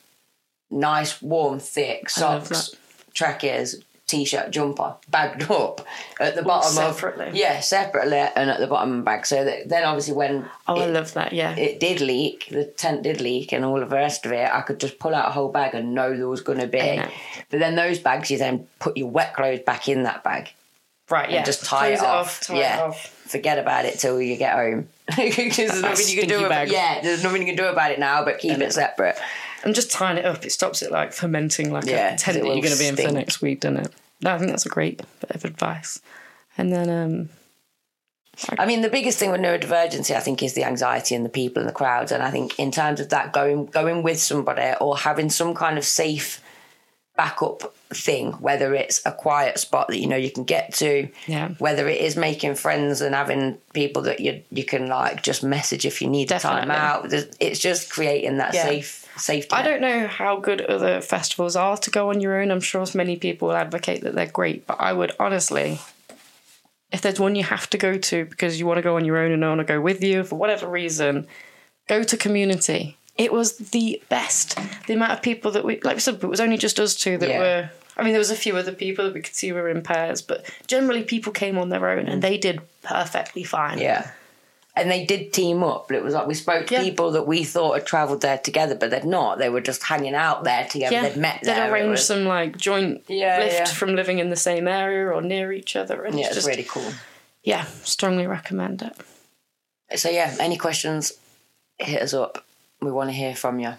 nice, warm, thick socks, trackers, t-shirt, jumper, bagged up at the bottom separately? of yeah, separately, and at the bottom of the bag. So that then obviously when Oh, I love that. Yeah. it did leak, the tent did leak, and all of the rest of it, I could just pull out a whole bag and know there was going to be. But then those bags, you then put your wet clothes back in that bag right. Yeah. and just tie Close it off. tie yeah, it off. forget about it till you get home. Because there's nothing you can do. About, yeah, there's nothing you can do about it now, but keep it separate. and just tying it up, it stops it like fermenting like Yeah, a tent that you're going to be in for the next week, doesn't it? No, I think that's a great bit of advice. And then, um, I mean, the biggest thing with neurodivergency, I think, is the anxiety and the people and the crowds. And I think, in terms of that, going going with somebody or having some kind of safe backup thing, whether it's a quiet spot that you know you can get to, Yeah. whether it is making friends and having people that you you can like just message if you need a time out. It's just creating that Yeah. safe safety. I net. don't know how good other festivals are to go on your own. I'm sure many people will advocate that they're great, but I would honestly, if there's one you have to go to because you want to go on your own and no one will go with you for whatever reason, go to community. It was the best. The amount of people that we, like we said, it was only just us two that Yeah. were. I mean, there was a few other people that we could see were in pairs, but generally people came on their own and mm. they did perfectly fine. Yeah. And they did team up. It was like we spoke to Yeah. people that we thought had travelled there together, but they'd not. They were just hanging out there together. They'd met They'd there. It arranged was- some like joint Yeah, lift yeah. from living in the same area or near each other, and Yeah, it's it's just really cool. yeah, strongly recommend it. So yeah, any questions, hit us up. We want to hear from you.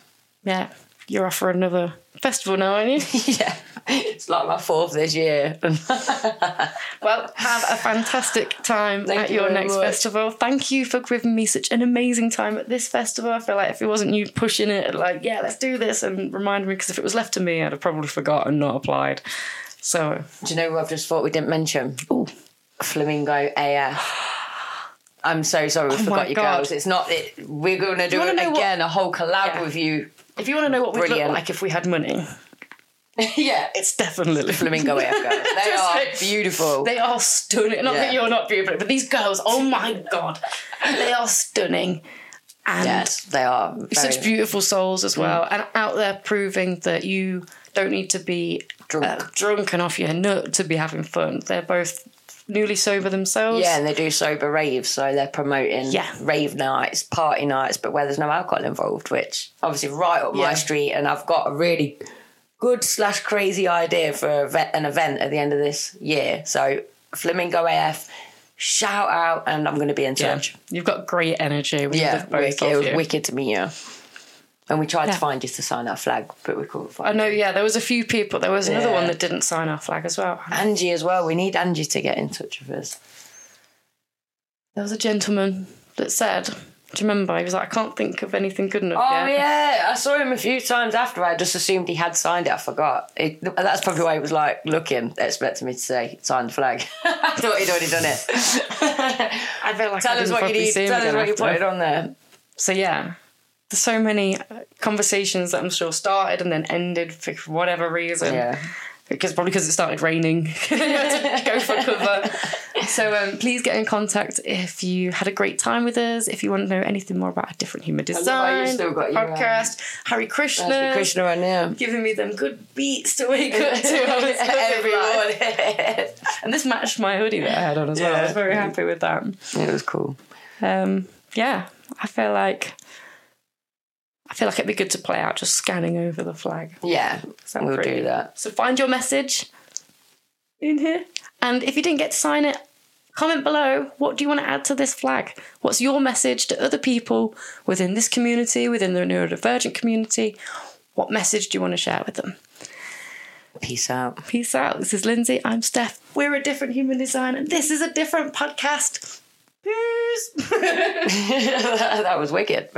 Yeah, you're off for another festival now, aren't you? yeah. It's like my fourth this year. well, have a fantastic time Thank at you your next much. festival. Thank you for giving me such an amazing time at this festival. I feel like if it wasn't you pushing it, like, yeah, let's do this, and remind me, because if it was left to me, I'd have probably forgotten, not applied. So, Do you know who I've just thought we didn't mention? Ooh. Flamingo AF. I'm so sorry we Oh forgot you God. girls. It's not it. We're going to do it know what- again. A whole collab Yeah. with you. If you want to know what we'd look like if we had money, yeah, it's definitely Flamingo AF girls. They are like- beautiful. They are stunning. Not Yeah. that you're not beautiful, but these girls, oh my god, they are stunning. And yes, they are. Very, Mm. such beautiful souls as well, and out there proving that you don't need to be Drunk. uh, drunk and off your nut to be having fun. They're both newly sober themselves. Yeah, and they do sober raves, so they're promoting Yeah. rave nights, party nights, but where there's no alcohol involved, which obviously right up my street. And I've got a really good slash crazy idea for an event at the end of this year. So Flamingo AF, shout out, and I'm going to be in Yeah. You've got great energy with Yeah, both wicked, of it was wicked to meet you. And we tried Yeah. to find just to sign our flag, but we couldn't find. I know, yeah, there was a few people. There was another Yeah. one that didn't sign our flag as well. Angie as well. We need Angie to get in touch with us. There was a gentleman that said, do you remember? He was like, I can't think of anything good enough Oh yet. yeah, I saw him a few times after. I just assumed he had signed it. I forgot. It, that's probably why he was like looking, expecting me to say sign the flag. I thought he'd already done it. I feel like tell I us what you need. Tell us what you put it on there. So yeah, there's so many uh, conversations that I'm sure started and then ended for whatever reason. Yeah. Because probably because it started raining, You had to go for cover. So um, please get in contact if you had a great time with us. If you want to know anything more about a different human design still got your, um, podcast, Hare Krishna, That's Krishna right now. giving me them good beats to wake up to. Every morning. and this matched my hoodie that I had on as well. I was very happy with that. it was cool. Um, yeah, I feel like I feel like it'd be good to play out just scanning over the flag. Yeah, we'll pretty. do that. So find your message in here, and if you didn't get to sign it, comment below. What do you want to add to this flag? What's your message to other people within this community, within the neurodivergent community? What message do you want to share with them? Peace out. Peace out. This is Lindzi. I'm Steph. We're a different human design, and this is a different podcast. Peace. that was wicked.